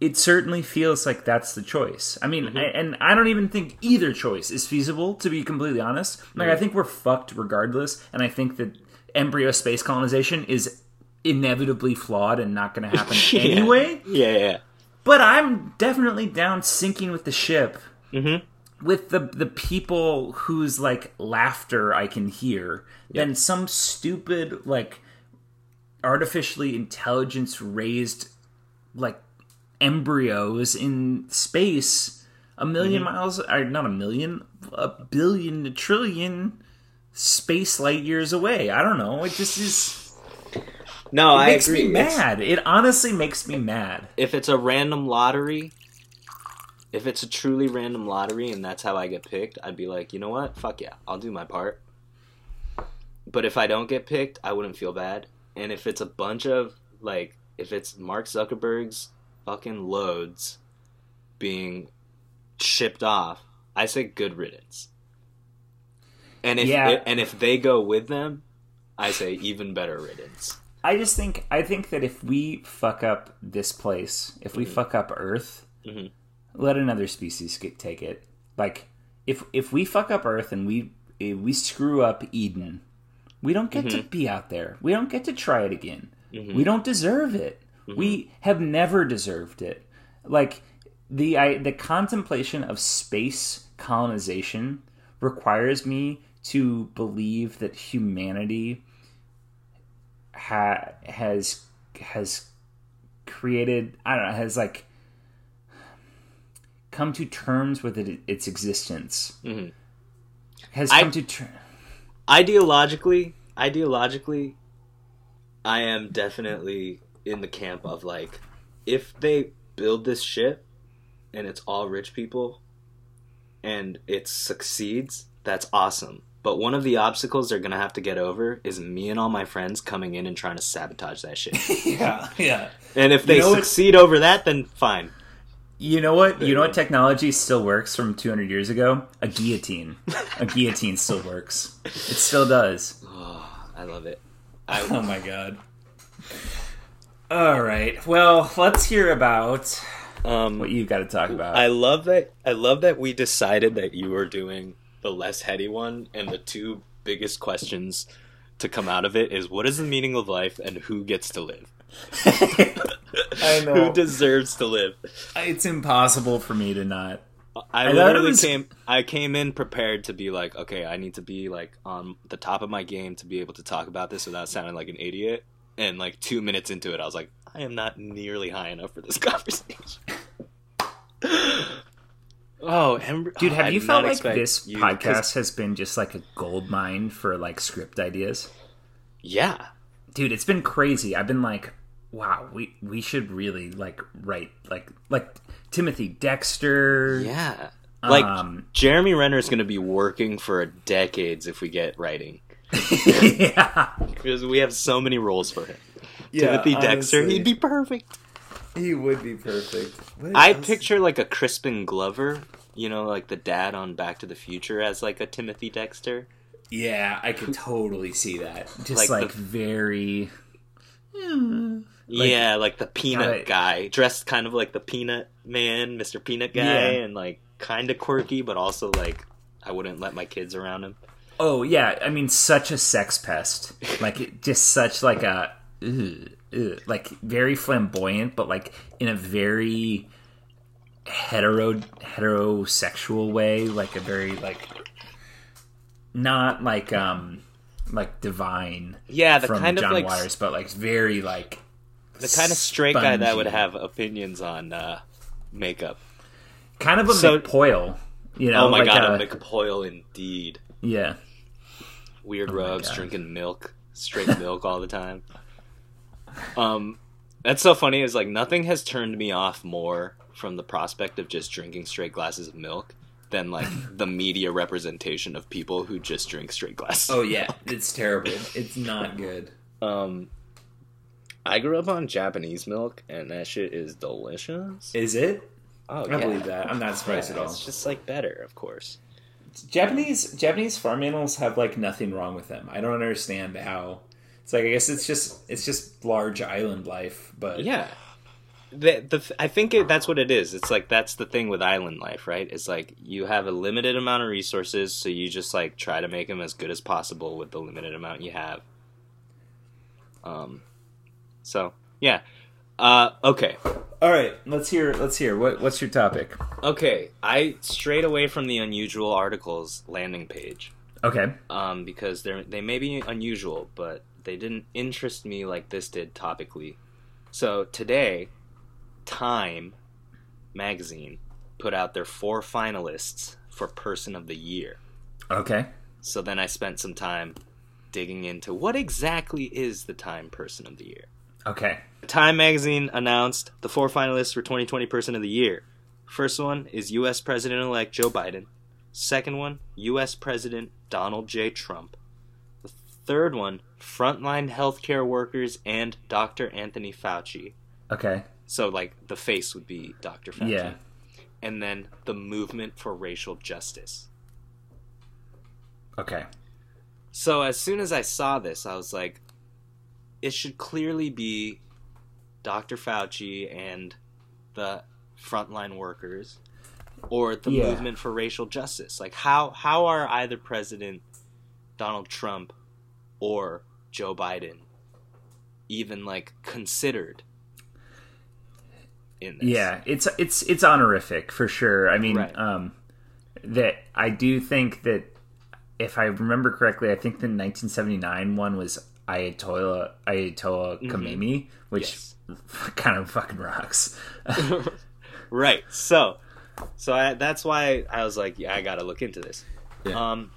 it certainly feels like that's the choice. I mean, I, and I don't even think either choice is feasible, to be completely honest. Like, I think we're fucked regardless, and I think that embryo space colonization is inevitably flawed and not going to happen Yeah. anyway. Yeah, yeah. But I'm definitely down sinking with the ship. Mm-hmm. With the the people whose like laughter I can hear, than some stupid like artificially intelligence raised like embryos in space a 1000000 mm-hmm. miles or not a million a billion a trillion space light years away. I don't know. It just is No, it I makes agree. me It's- mad. It honestly makes me mad. If it's a random lottery, if it's a truly random lottery and that's how I get picked, I'd be like, you know what? Fuck yeah, I'll do my part. But if I don't get picked, I wouldn't feel bad. And if it's a bunch of like, if it's Mark Zuckerberg's fucking loads being shipped off, I say good riddance. And if Yeah. and if they go with them, I say even better riddance. I just think I think that if we fuck up this place, if we fuck up Earth, Mhm. Let another species get, take it. Like if if we fuck up Earth and we if we screw up Eden, we don't get to mm-hmm. be out there. We don't get to try it again. Mm-hmm. We don't deserve it. Mm-hmm. We have never deserved it. Like the I, the contemplation of space colonization requires me to believe that humanity ha- has has created I don't know has like come to terms with it, its existence. Mhm. Has I- come to ter- ideologically ideologically i am definitely in the camp of like if they build this ship and it's all rich people and it succeeds that's awesome but one of the obstacles they're gonna have to get over is me and all my friends coming in and trying to sabotage that shit yeah, yeah. and if they know what- succeed over that then fine You know what? You know what technology still works from 200 years ago? A guillotine. A guillotine still works. It still does. Oh, I love it. I, Oh my god. All right. Well, let's hear about um, what you've got to talk about. I love that. I love that we decided that you were doing the less heady one, and the two biggest questions to come out of it is what is the meaning of life and who gets to live. I Who deserves to live? it's impossible for me to not. I I literally was- came. I came in prepared to be like, okay, I need to be like on the top of my game to be able to talk about this without sounding like an idiot. And like two minutes into it, I was like, I am not nearly high enough for this conversation. oh, Ember, Dude, oh, have I you felt like this you- 'cause- podcast has been just like a gold mine for like script ideas? Yeah, Dude, it's been crazy. I've been like, wow, we we should really like write like like Timothy Dexter. yeah. Like Um, Jeremy Renner is going to be working for decades if we get writing yeah. because we have so many roles for him. Yeah, Timothy Dexter, honestly. he'd be perfect. He would be perfect. I picture like a Crispin Glover, you know, like the dad on Back to the Future as like a Timothy Dexter. Yeah, I could totally see that. Just Like like, the- very. Yeah, like the peanut Gotta- guy, dressed kind of like the peanut man, Mr. Peanut guy, Yeah. and like kind of quirky, but also like I wouldn't let my kids around him. Oh yeah, I mean, such a sex pest. Like just such like a, ugh, ugh, like very flamboyant, but like in a very hetero heterosexual way. Like a very like not like um like divine Yeah, the from kind John of like Waters, but like very like the kind of straight guy that would have opinions on uh, makeup. kind of a So- McPoyle. You know, oh my like god, a- a McPoyle indeed. yeah. weird Oh rubs, drinking milk, straight milk all the time. Um, that's so funny. Is like nothing has turned me off more from the prospect of just drinking straight glasses of milk than like the media representation of people who just drink straight glasses. Oh yeah, it's terrible. It's not good. Um, I grew up on Japanese milk, and that shit is delicious. Is it? Oh, I believe that. I'm not surprised Yeah, at all. It's just like better, of course. Japanese Japanese farm animals have like nothing wrong with them. I don't understand how. It's like I guess it's just it's just large island life, but Yeah. The, the, I think it, that's what it is. It's like that's the thing with island life, right? It's like you have a limited amount of resources, so you just like try to make them as good as possible with the limited amount you have. Um, so yeah. Uh, okay, All right, let's hear let's hear what what's your topic? okay. I strayed away from the unusual articles landing page Okay. um, because they they may be unusual, but they didn't interest me like this did topically. So today, Time magazine put out their four finalists for Person of the Year. Okay. So then I spent some time digging into what exactly is the Time Person of the Year. Okay. Time magazine announced the four finalists for 2020 Person of the Year. First one is U.S. President elect Joe Biden. Second one, U.S. President Donald J. Trump. The third one, frontline healthcare workers and Dr. Anthony Fauci. Okay. So, like, the face would be Dr. Fauci. Yeah. And then the movement for racial justice. Okay. So as soon as I saw this, I was like, it should clearly be Dr. Fauci and the frontline workers or the Yeah. movement for racial justice. Like how how are either President Donald Trump or Joe Biden even like considered in this? Yeah, it's it's it's honorific for sure. I mean, Right. um, that I do think that if I remember correctly, I think the 1979 one was Ayatollah Ayatollah Khomeini, which Yes. kind of fucking rocks. right. So, so I, that's why I was like, yeah, I got to look into this. Yeah. Um,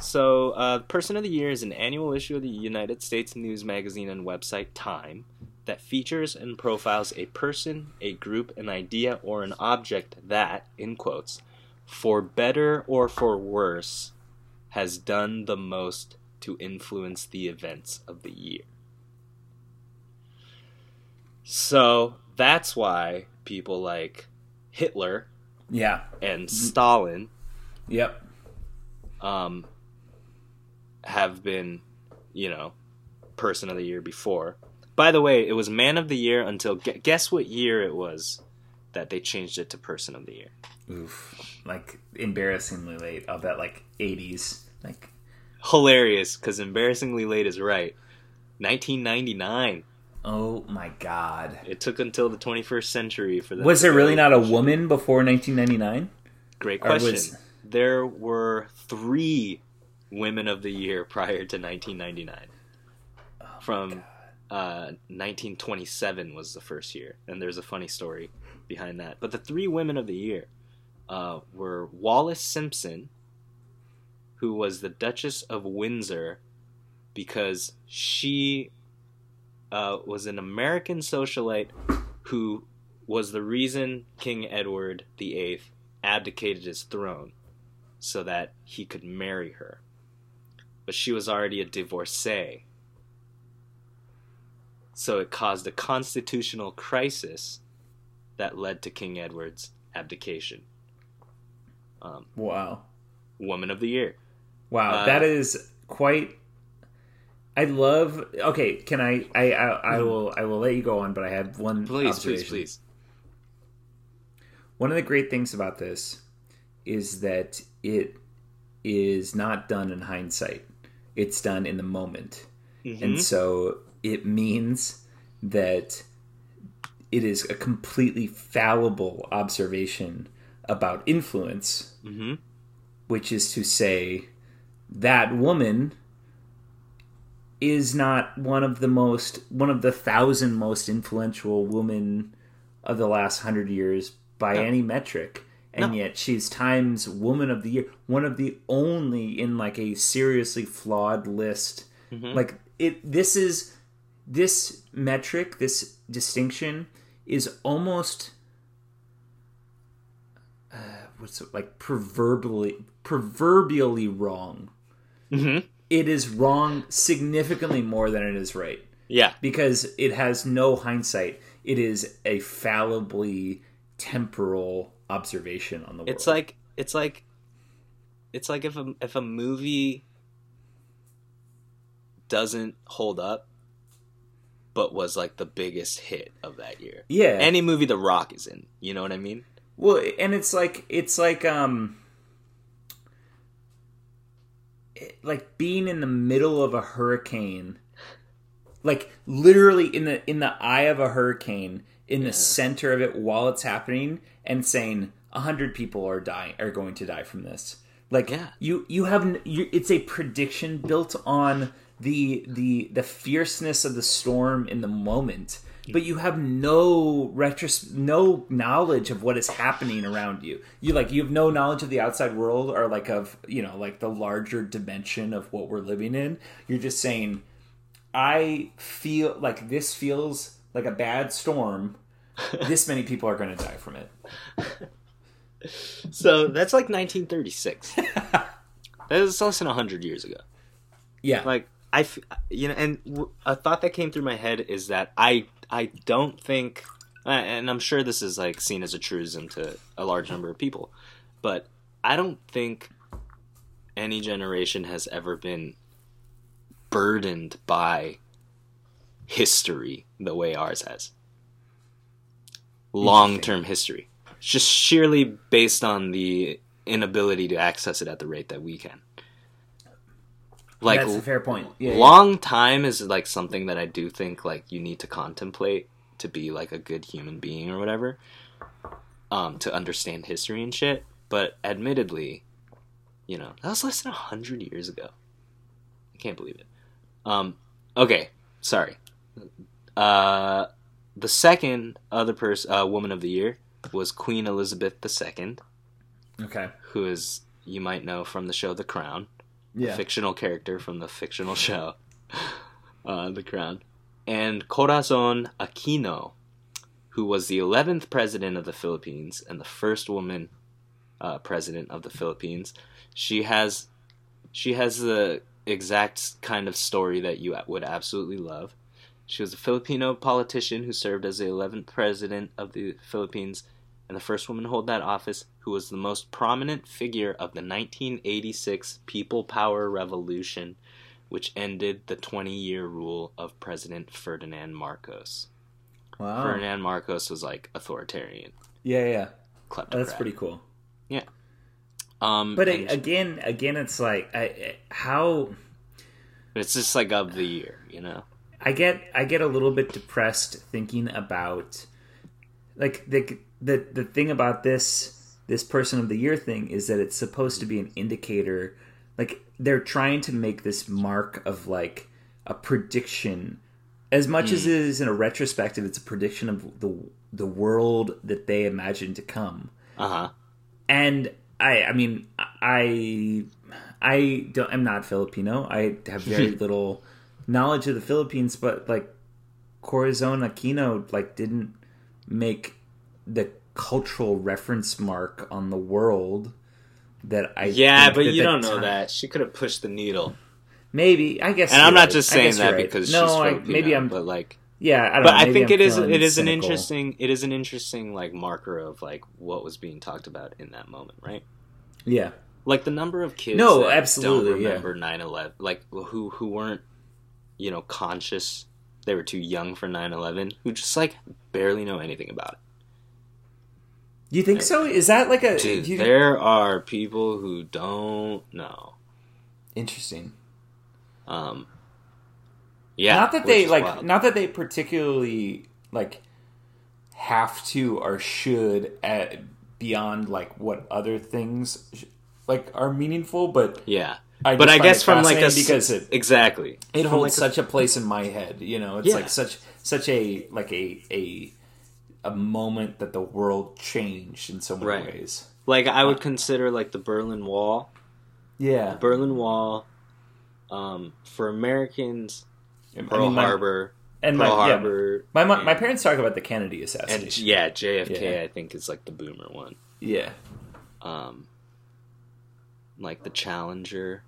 so, uh, Person of the Year is an annual issue of the United States news magazine and website Time that features and profiles a person, a group, an idea, or an object that, in quotes, for better or for worse, has done the most to influence the events of the year. So that's why people like Hitler Yeah. and Stalin Yep. um, have been, you know, person of the year before. By the way, it was man of the year until guess what year it was that they changed it to person of the year. Oof. Like embarrassingly late. I'll bet like 80s. Like Hilarious, because embarrassingly late is right. 1999. oh my god. It took until the 21st century for that. Was there really not a woman before 1999? Great question. was- There were three women of the year prior to 1999. From uh, 1927 was the first year, and there's a funny story behind that. But the three women of the year uh, were Wallis Simpson, who was the Duchess of Windsor, because she uh, was an American socialite who was the reason King Edward VIII abdicated his throne so that he could marry her. But she was already a divorcee. So it caused a constitutional crisis that led to King Edward's abdication. Um, Wow. Woman of the Year. Wow, Uh, that is quite. I love. Okay, can I? I I, I will. I will let you go on, but I have one. Please, please, please. One of the great things about this is that it is not done in hindsight. It's done in the moment, Mhm. and so it means that it is a completely fallible observation about influence Mhm. which is to say that woman is not one of the most one of the thousand most influential women of the last hundred years by No. any metric and No. yet she's times woman of the year one of the only in like a seriously flawed list Mhm. like it this is this metric this distinction is almost uh, what's it, like proverbially proverbially wrong Mhm. it is wrong significantly more than it is right Yeah. because it has no hindsight it is a fallibly temporal observation on the world It's like it's like it's like if a if a movie doesn't hold up but was like the biggest hit of that year. yeah Any movie The Rock is in, you know what I mean? Well, and it's like it's like um it- like being in the middle of a hurricane. Like literally in the in the eye of a hurricane, in the center of it while it's happening and saying a hundred people are dying are going to die from this. Like Yeah. you you have you, it's a prediction built on the the the fierceness of the storm in the moment but you have no retros no knowledge of what is happening around you. You like you have no knowledge of the outside world or like of you know like the larger dimension of what we're living in. You're just saying i feel like this feels like a bad storm. This many people are going to die from it. So that's like 1936. that is less than 100 years ago. yeah. Like I f- you know and w- a thought that came through my head is that I I don't think and I'm sure this is like seen as a truism to a large number of people, but I don't think any generation has ever been burdened by history the way ours has. Long term history. It's just sheerly based on the inability to access it at the rate that we can. Like that's a fair point yeah, yeah. long time is like something that I do think like you need to contemplate to be like a good human being or whatever. Um, to understand history and shit. But admittedly, you know, that was less than a hundred years ago. I can't believe it. Um, okay, sorry. Uh, the second other person, uh, woman of the year was Queen Elizabeth II, okay who is you might know from the show The Crown yeah fictional character from the fictional show, uh, The Crown, and Corazon Aquino, who was the 11th president of the Philippines and the first woman uh, president of the Philippines. She has, she has the exact kind of story that you would absolutely love. She was a Filipino politician who served as the 11th president of the Philippines and the first woman to hold that office, who was the most prominent figure of the 1986 People Power Revolution, which ended the 20 year rule of President Ferdinand Marcos. Wow. Ferdinand Marcos was like authoritarian, Yeah, yeah. kleptocrat. That's pretty cool. Yeah. Um, But again, again, it's like I, I- how it's just like of the year, you know. I get I get a little bit depressed thinking about like the the the thing about this this person of the year thing is that it's supposed to be an indicator like they're trying to make this mark of like a prediction as much as it is in a retrospective it's a prediction of the the world that they imagine to come Uh huh. and I, I mean, I, I don't. I'm not Filipino. I have very little knowledge of the Philippines, but like Corazon Aquino, like didn't make the cultural reference mark on the world that I. Yeah, but you don't know time- that she could have pushed the needle. Maybe I guess. And I'm not right. just saying that right. because no, she's I, maybe I'm. but like, yeah, I don't. but know, I think I'm it is it is an interesting it is an interesting like marker of like what was being talked about in that moment, right? Yeah, Like the number of kids No, absolutely, don't remember 9/11, like who who weren't you know conscious, they were too young for 9/11, who just like barely know anything about it. You think so? Is that like a? Dude, you- there are people who don't know. interesting. Um, yeah, not that they like wild. not that they particularly like have to or should at beyond like what other things sh- like are meaningful but yeah. I but I guess from like a because it exactly it holds like, a- such a place in my head you know it's Yeah. like such such a like a a a moment that the world changed in so many Right. ways like I Uh, would consider like the Berlin Wall yeah Berlin Wall, um, for Americans, I Pearl mean, my- Harbor, and Pearl my, Harbor, my, my, my and- parents talk about the Kennedy and assassination yeah, JFK Yeah. I think is like the boomer one. yeah Um, like the Challenger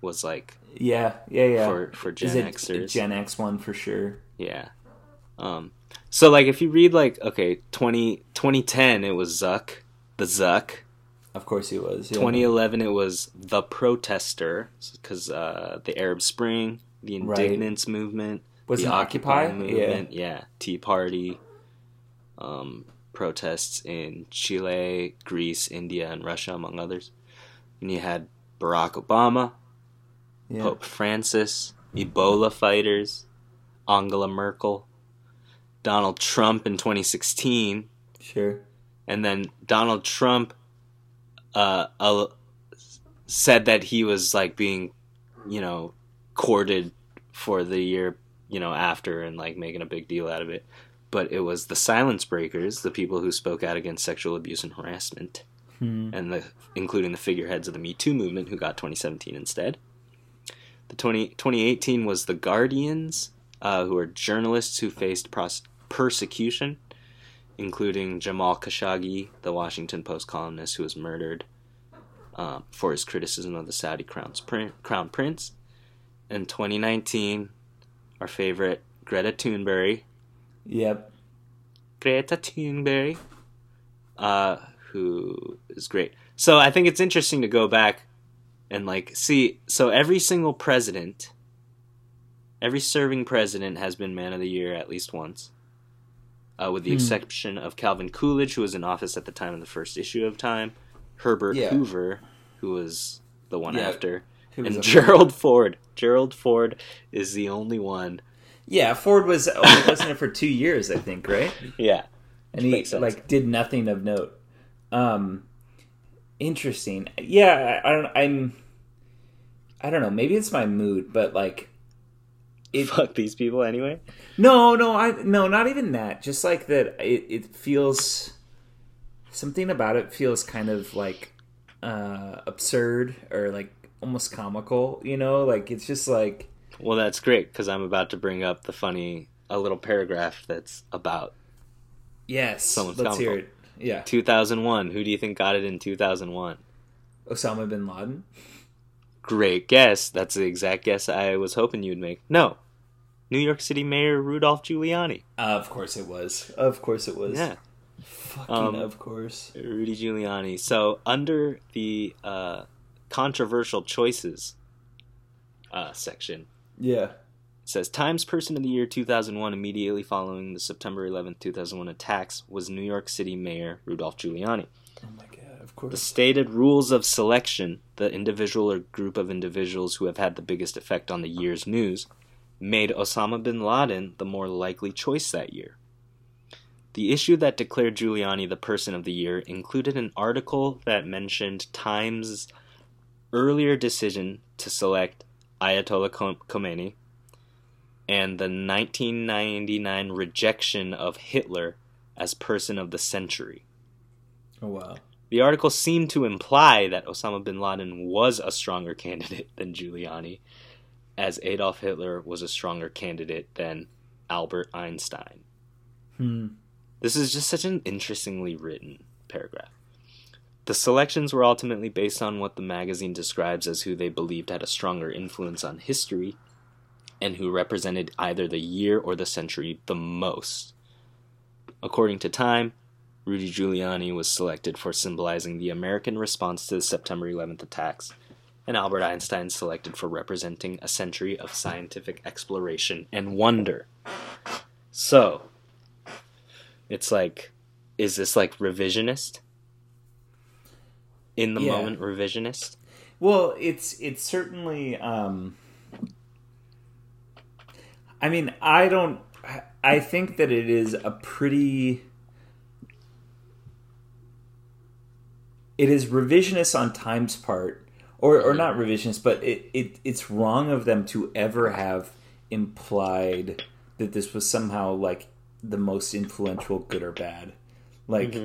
was like yeah yeah yeah for for Is Gen a Xers. Gen X one for sure yeah. Um, so like if you read like okay 20, 2010 it was Zuck, the Zuck. Of course he was. Yeah. 2011 it was the Protester because uh, the Arab Spring, the Right. Indignados movement. was the it Occupy? movement, yeah. Tea Party, um, protests in Chile, Greece, India, and Russia, among others. And you had Barack Obama, Yeah. yeah. Pope Francis, Ebola fighters, Angela Merkel, Donald Trump in 2016, Sure. and then Donald Trump uh, uh, said that he was like being, you know, courted for the year, you know, after and like making a big deal out of it. But it was the silence breakers, the people who spoke out against sexual abuse and harassment, Hmm. and the including the figureheads of the Me Too movement who got 2017 instead. The 20, 2018 was the Guardians, uh, who are journalists who faced pros- persecution including Jamal Khashoggi, the Washington Post columnist who was murdered um, for his criticism of the Saudi crown's prin- crown prince. In 2019, our favorite Greta Thunberg, Yep. Greta Thunberg, uh, who is great. So I think it's interesting to go back and like see. So every single president, every serving president has been Man of the Year at least once, uh, with the Hmm. exception of Calvin Coolidge, who was in office at the time of the first issue of Time, Herbert Yeah. Hoover, who was the one Yeah. after, and Gerald Ford. Gerald Ford is the only one. Yeah, Ford was only president for two years, I think, right? Yeah. And he like did nothing of note. Um, interesting. Yeah, I, I don't. I'm. I don't know. Maybe it's my mood, but like, it. Fuck these people anyway. No, no, I no, not even that. Just like that, it, it feels something about it feels kind of like uh absurd or like almost comical. You know, like it's just like Well, that's great because I'm about to bring up the funny, a little paragraph that's about yes. Someone's let's hear it. Yeah, 2001. Who do you think got it in 2001? Osama bin Laden. Great guess. That's the exact guess I was hoping you'd make. No, New York City Mayor Rudolph Giuliani. Uh, of course it was. Of course it was. Yeah, Fucking Um, of course. Rudy Giuliani. So under the uh, controversial choices uh, section, Yeah. it says Times Person of the Year 2001, immediately following the September 11th, 2001 attacks, was New York City Mayor Rudolph Giuliani. Oh my god, of The stated rules of selection, the individual or group of individuals who have had the biggest effect on the year's news, made Osama bin Laden the more likely choice that year. The issue that declared Giuliani the person of the year included an article that mentioned Times' earlier decision to select Ayatollah Khomeini and the 1999 rejection of Hitler as person of the century. Oh wow. The article seemed to imply that Osama bin Laden was a stronger candidate than Giuliani, as Adolf Hitler was a stronger candidate than Albert Einstein. Hmm. This is just such an interestingly written paragraph. The selections were ultimately based on what the magazine describes as who they believed had a stronger influence on history and who represented either the year or the century the most. According to Time, Rudy Giuliani was selected for symbolizing the American response to the September 11th attacks, and Albert Einstein selected for representing a century of scientific exploration and wonder. So, it's like, is this like revisionist? In the Yeah. moment, revisionist? Well, it's it's certainly. Um, I mean, I don't. I think that it is a pretty. It is revisionist on Time's part, or or not revisionist, but it, it it's wrong of them to ever have implied that this was somehow like the most influential, good or bad. Like,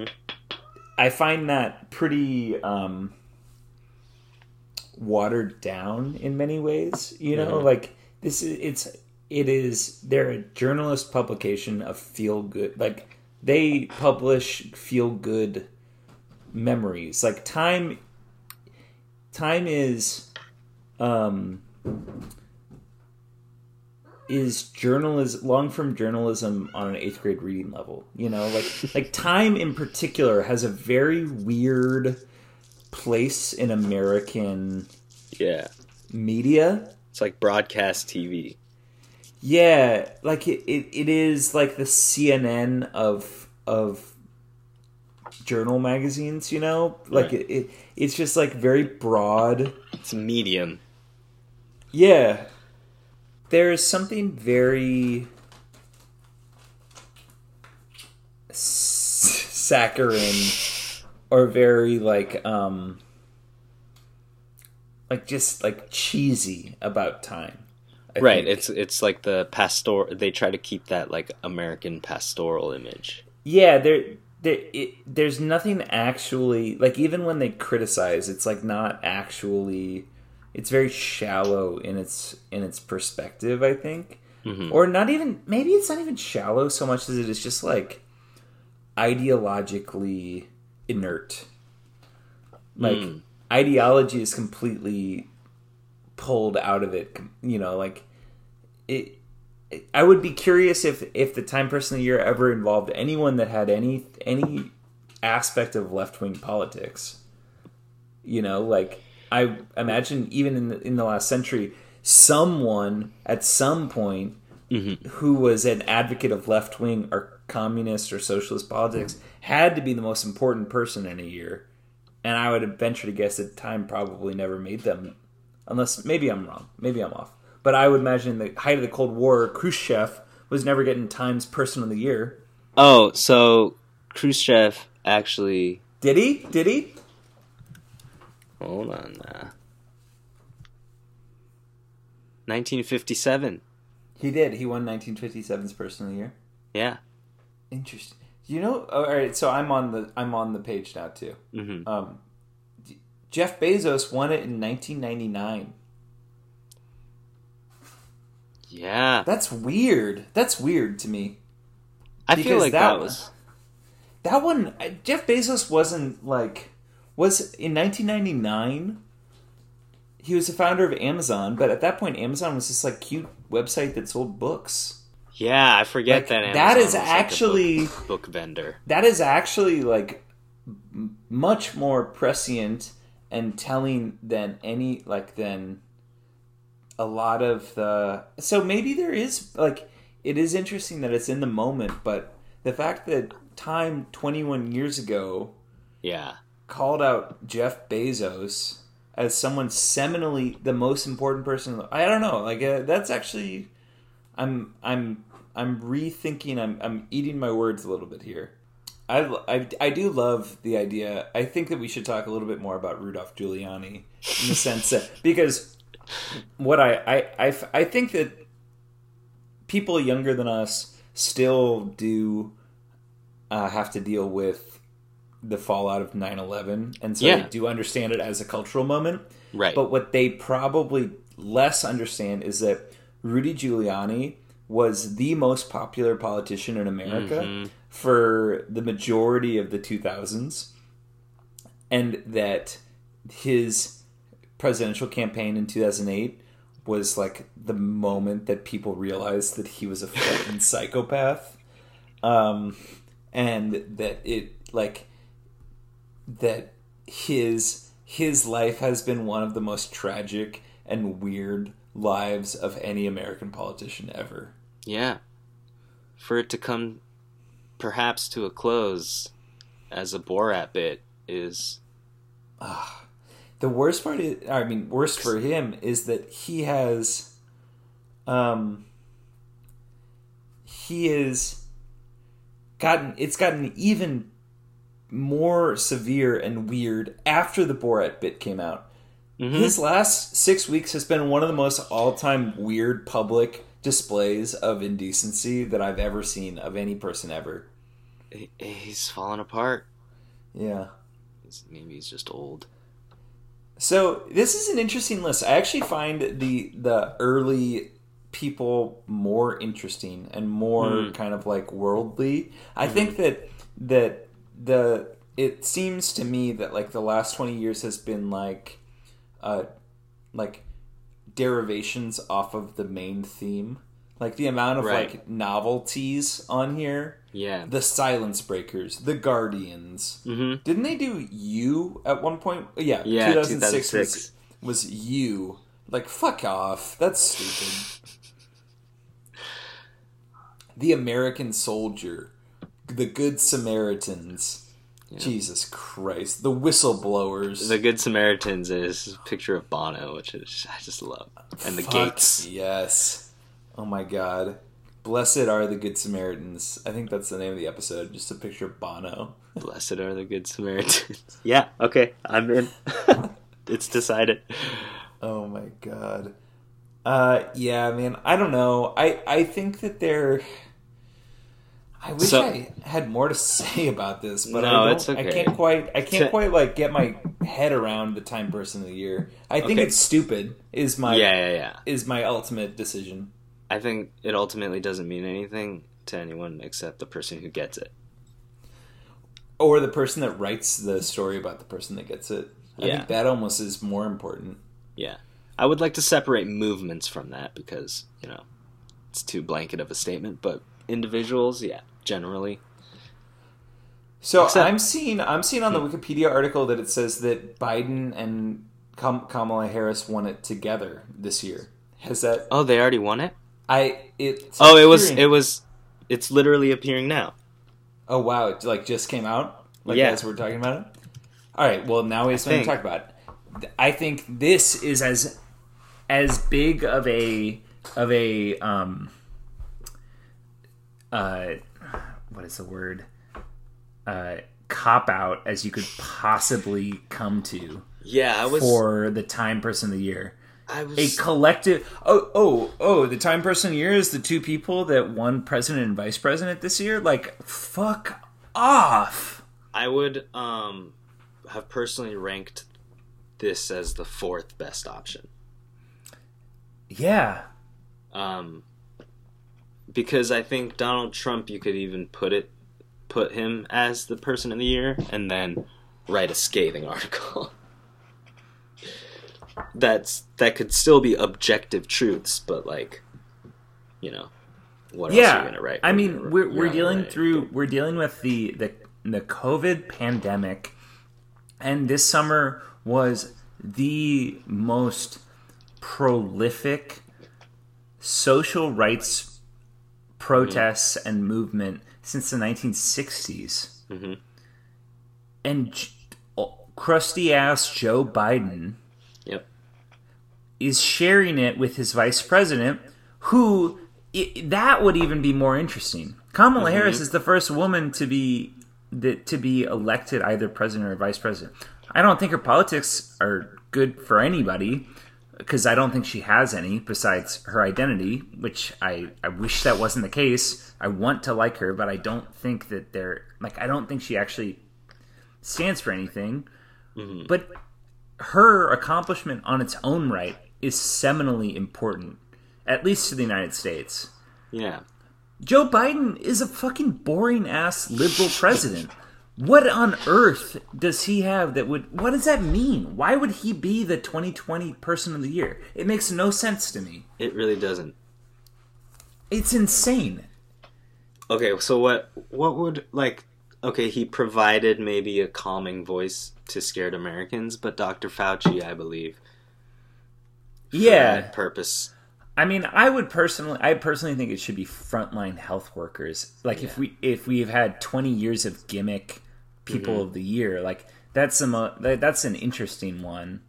I find that pretty. Um, watered down in many ways you know Mhm. like this is it's it is they're a journalist publication of feel good like they publish feel good memories like time time is um is journalism long form journalism on an eighth grade reading level you know like like time in particular has a very weird place in american Yeah. media It's like broadcast TV. yeah like it, it, it is like the cnn of of journal magazines you know like Right. it, it it's just like very broad It's medium. Yeah. There is something very s- saccharine or very like um like just like cheesy about time. I right. think. It's it's like the pastor. They try to keep that like American pastoral image. Yeah, there, there it, there's nothing actually like even when they criticize, it's like not actually. It's very shallow in its in its perspective. I think, Mhm. or not even maybe it's not even shallow so much as it is just like ideologically inert. Like Mm. ideology is completely pulled out of it. You know, like it. I would be curious if if the Time Person of the Year ever involved anyone that had any any aspect of left wing politics. You know, like I imagine even in the, in the last century, someone at some point Mhm. who was an advocate of left wing or communist or socialist politics had to be the most important person in a year. And I would venture to guess that Time probably never made them, unless maybe I'm wrong, maybe I'm off. But I would imagine the height of the Cold War, Khrushchev was never getting Time's Person of the Year. Oh, so Khrushchev actually. Did he? Did he? Hold on. Now. 1957. He did. He won 1957's Person of the Year. Yeah. Interesting. You know, all right. So I'm on the I'm on the page now too. hmm Um, Jeff Bezos won it in 1999. Yeah. That's weird. That's weird to me. I feel like that that was. That one, uh, Jeff Bezos wasn't like was in 1999. he was the founder of Amazon, but at that point, Amazon was this like cute website that sold books. Yeah, I forget Like, that. Amazon that is was, like, a actually- book, book vendor. That is actually like much more prescient and telling than any like than a lot of the. So maybe there is like it is interesting that it's in the moment, but the fact that Time twenty one years ago Yeah, called out Jeff Bezos as someone seminally the most important person. I don't know. Like uh, that's actually, I'm I'm I'm rethinking. I'm I'm eating my words a little bit here. I, I, I do love the idea. I think that we should talk a little bit more about Rudolph Giuliani in the sense that because what I I, I, I think that people younger than us still do uh, have to deal with the fallout of 9-11 and so Yeah. they do understand it as a cultural moment right. but what they probably less understand is that Rudy Giuliani was the most popular politician in America Mhm. for the majority of the 2000s and that his presidential campaign in 2008 was like the moment that people realized that he was a fucking psychopath. Um and that it like that his his life has been one of the most tragic and weird lives of any American politician ever. yeah, for it to come perhaps to a close as a Borat bit is The worst part is, I mean, worst for him is that he has, um, he is gotten, it's gotten even more severe and weird after the Borat bit came out. Mhm. His last six weeks has been one of the most all-time weird public displays of indecency that I've ever seen of any person ever. he's falling apart. Yeah. Maybe he's just old. So this is an interesting list. I actually find the the early people more interesting and more Mm. kind of like worldly. I think that that the it seems to me that like the last 20 years has been like uh like derivations off of the main theme. Like the amount of Right. like novelties on here. Yeah. The Silence Breakers, The Guardians. Mm-hmm. Didn't they do you at one point? Yeah, Yeah, 2006, 2006. Was, was you. Like, fuck off. That's stupid. the American Soldier, The Good Samaritans. Jesus Christ. The Whistleblowers. The Good Samaritans is a picture of Bono, which is I just love, and the Fuck Gates. Yes. Oh my god. Blessed are the Good Samaritans. I think that's the name of the episode. Just a picture of Bono. Blessed are the Good Samaritans. yeah. Okay, I'm in. it's decided. Oh my god. Uh yeah, man. I don't know. I I think that they're I wish So- I had more to say about this, but No, I don't okay. I can't quite I can't quite like get my head around the time person of the year. I think Okay. it's stupid is my yeah, yeah, yeah. is my ultimate decision. I think it ultimately doesn't mean anything to anyone except the person who gets it. Or the person that writes the story about the person that gets it. I Yeah. think that almost is more important. Yeah. I would like to separate movements from that because, you know, it's too blanket of a statement, but individuals, yeah, generally. So Except- I'm seeing I'm seeing on the hmm. Wikipedia article that it says that Biden and Kamala Harris won it together this year. Has that Oh, they already won it? I it Oh, it was it was it's literally appearing now. Oh wow, it like just came out? Like Yeah. as we're talking about it? Alright, well now we have something to talk about. I think this is as as big of a of a um uh what is the word? Uh cop out as you could possibly come to Yeah, I was for the time person of the year. I was A collective oh oh oh the time person of the year is the two people that won president and vice president this year? Like fuck off. I would um have personally ranked this as the fourth best option. Yeah. Um because I think Donald Trump you could even put it put him as the person of the year and then write a scathing article. that's that could still be objective truths, but like, you know, what else are yeah you gonna write? i What are you mean gonna- we're, we're dealing write through we're dealing with the the the covid pandemic and this summer was the most prolific social rights protests and movement since the 1960s Mhm. and crusty ass joe biden. Is sharing it with his vice president, who i that would even be more interesting. Kamala mm-hmm. Harris is the first woman to be that to be elected either president or vice president. I don't think her politics are good for anybody because I don't think she has any besides her identity, which I, I wish that wasn't the case. I want to like her, but I don't think that they're like I don't think she actually stands for anything. Mm-hmm. But her accomplishment on its own right is seminally important, at least to the United States. Yeah. Joe Biden is a fucking boring ass liberal president. What on earth does he have that would. What does that mean? Why would he be the 2020 person of the year? It makes no sense to me. It really doesn't. It's insane. Okay, so what what would like okay, he provided maybe a calming voice to scared Americans, but Dr. Fauci, I believe, Yeah. purpose. I mean, I would personally, I personally think it should be frontline health workers. Like if we if we've had twenty years of gimmick people mm-hmm. of the year, like that's uh, a mo- that's an interesting one.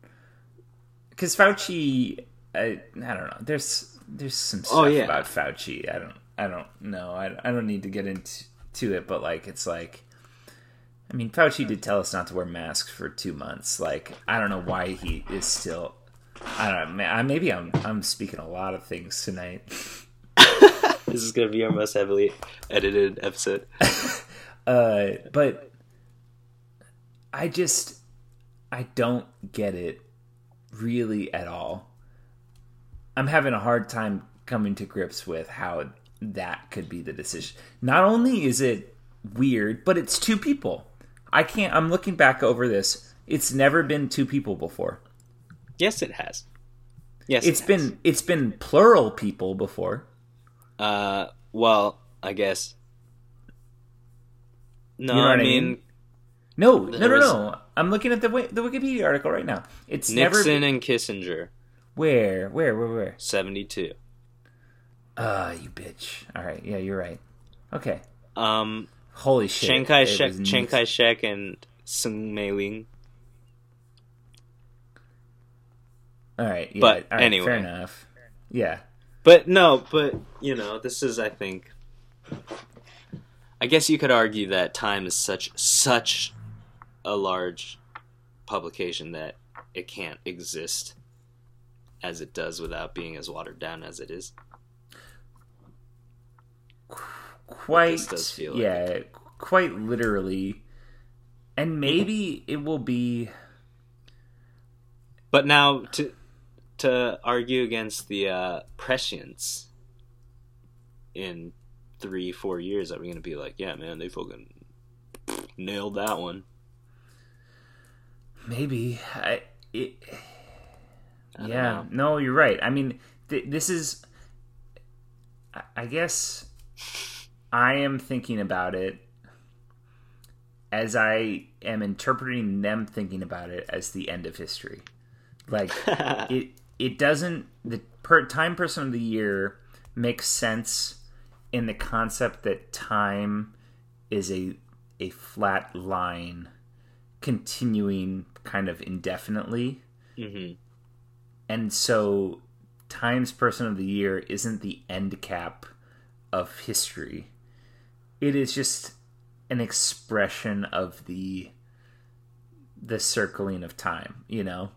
Because Fauci, I, I don't know. There's there's some oh, stuff Oh, yeah. about Fauci. I don't I don't know. I, I don't need to get into to it, but like it's like. I mean, Fauci did tell us not to wear masks for two months. Like, I don't know why he is still. I don't know. I- Maybe I'm I'm speaking a lot of things tonight. This is gonna be our most heavily edited episode. Uh, but I just I don't get it really at all. I'm having a hard time coming to grips with how that could be the decision. Not only is it weird, but it's two people. I can't. I'm looking back over this. It's never been two people before. Yes, it has. Yes, it It's has. been it's been plural people before. Uh, well, I guess. No, You know I what I mean, mean? No, no, no, no. I'm looking at the the Wikipedia article right now. It's never Nixon and Kissinger, where, where, where, where. seventy-two. Ah, you bitch. All right, yeah, you're right. Okay. Um, Holy shit. Chiang Kai It Shek, Chiang Kai Shek, and Soong Mei Ling. All right, yeah. But all right, anyway. fair enough. Yeah. But no, but you know, this is I think I guess you could argue that Time is such such a large publication that it can't exist as it does without being as watered down as it is. Quite. This does feel like yeah, quite literally. And maybe it will be. But now to to argue against the uh, prescience in three, four years, are we're gonna be like, yeah, man, they fucking nailed that one? Maybe. I. It, I yeah. know. No, you're right. I mean, th- this is. I- I guess I am thinking about it as I am interpreting them thinking about it as the end of history. Like it it doesn't the per, time person of the year makes sense in the concept that time is a a flat line continuing kind of indefinitely. Hmm and so times person of the year isn't the end cap of history. It is just an expression of the the circling of time you know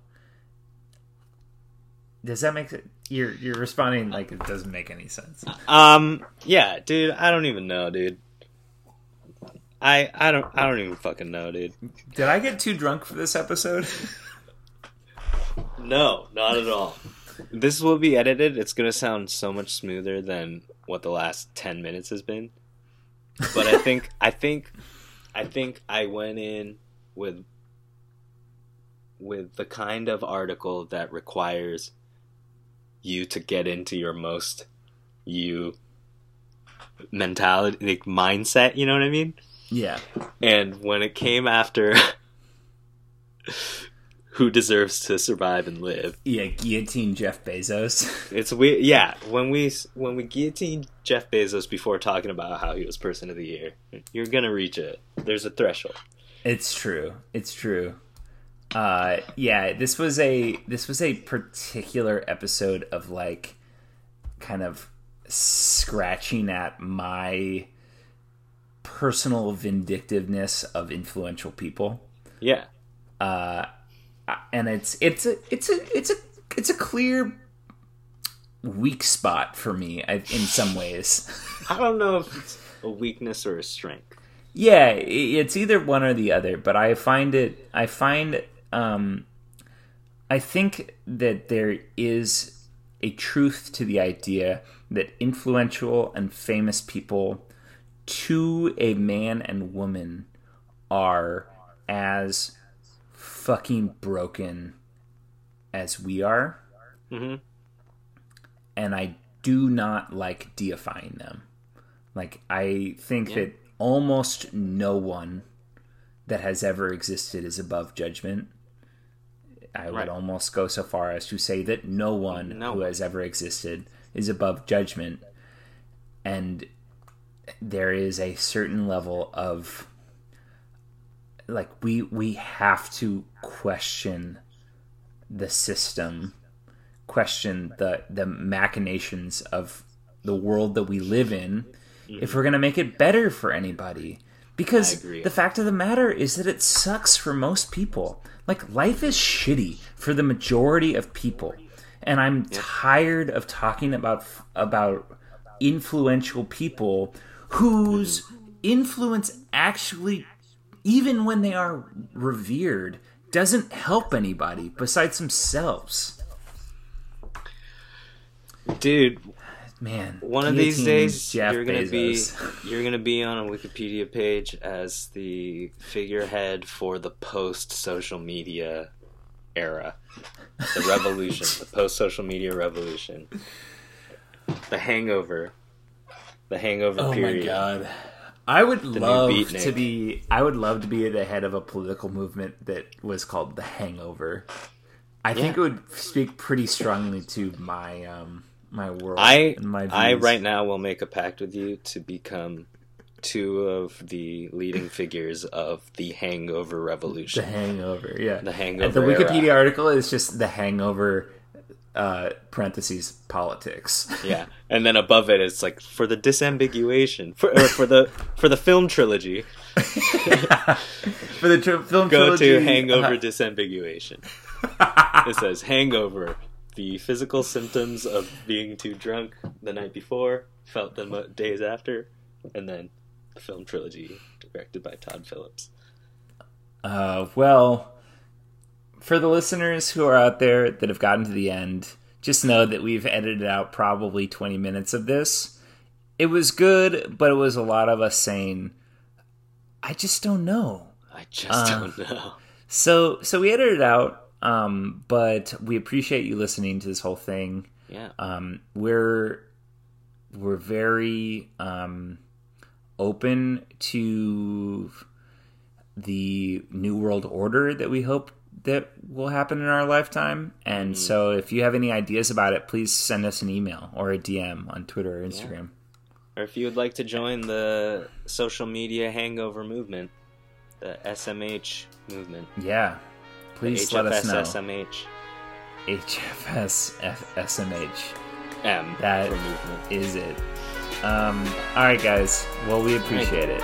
does that make it you're you're responding like it doesn't make any sense Um. Yeah, dude. I don't even know, dude. I I don't I don't even fucking know, dude. did i get too drunk for this episode No, not at all. This will be edited. It's gonna sound so much smoother than what the last ten minutes has been. But I think I think I think I went in with with the kind of article that requires you to get into your most you mentality like mindset you know what i mean Yeah. and when it came after who deserves to survive and live Yeah, guillotine Jeff Bezos. it's we yeah when we when we guillotined jeff bezos before talking about how he was person of the year you're gonna reach it there's a threshold It's true. It's true. Uh yeah, this was a this was a particular episode of like kind of scratching at my personal vindictiveness of influential people. yeah Uh And it's it's a it's a it's a it's a clear weak spot for me in some ways. i don't know if it's a weakness or a strength Yeah, it's either one or the other, but I find it I find um I think that there is a truth to the idea that influential and famous people to a man and woman are as fucking broken as we are. Mhm. And I do not like deifying them. Like I think that almost no one that has ever existed is above judgment. I would Right. almost go so far as to say that no one No who has ever existed is above judgment. And there is a certain level of like we we have to question the system question the the machinations of the world that we live in if we're going to make it better for anybody because the fact of the matter is that it sucks for most people. Like life is shitty for the majority of people. And i'm tired of talking about about influential people whose mm-hmm. influence actually even when they are revered doesn't help anybody besides themselves. Dude man one of these days Jeff you're gonna Bezos. be you're gonna be on a wikipedia page as the figurehead for the post social media era. The revolution the post social media revolution. The hangover. The hangover oh period. My god. I would new love to be I would love to be at the head of a political movement that was called the Hangover. I think it would speak pretty strongly to my um my world I and my. I right now will make a pact with you to become two of the leading figures of the hangover Revolution. the. Hangover, yeah. The And Hangover the Wikipedia era. article is just the Hangover uh parentheses politics. yeah, and then above it it's like for the disambiguation for or for the for the film trilogy. For the tri- film trilogy. Go trilogy, to Hangover uh, disambiguation. it says Hangover, the physical symptoms of being too drunk the night before, felt them uh, days after, and then the film trilogy directed by Todd Phillips. Uh, well, for the listeners who are out there that have gotten to the end, just know that we've edited out probably 20 minutes of this. It was good, but it was a lot of us saying, I just don't know. I just Uh, don't know. So, so we edited out, um, but we appreciate you listening to this whole thing. Yeah. Um, we're we're very um, open to the new world order that we hope that will happen in our lifetime. And so, if you have any ideas about it, please send us an email or a DM on Twitter or Instagram. Or if you would like to join the social media hangover movement, the SMH movement, Yeah, please let us know. HFSSMH HFS SMH M That- is it. Um, all right, guys. Well, we appreciate it.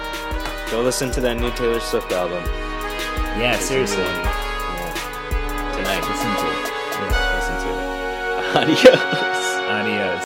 Go listen to that new Taylor Swift album. Yeah, seriously. Yeah. Tonight. Listen to it. Yeah. Listen to it. Adios.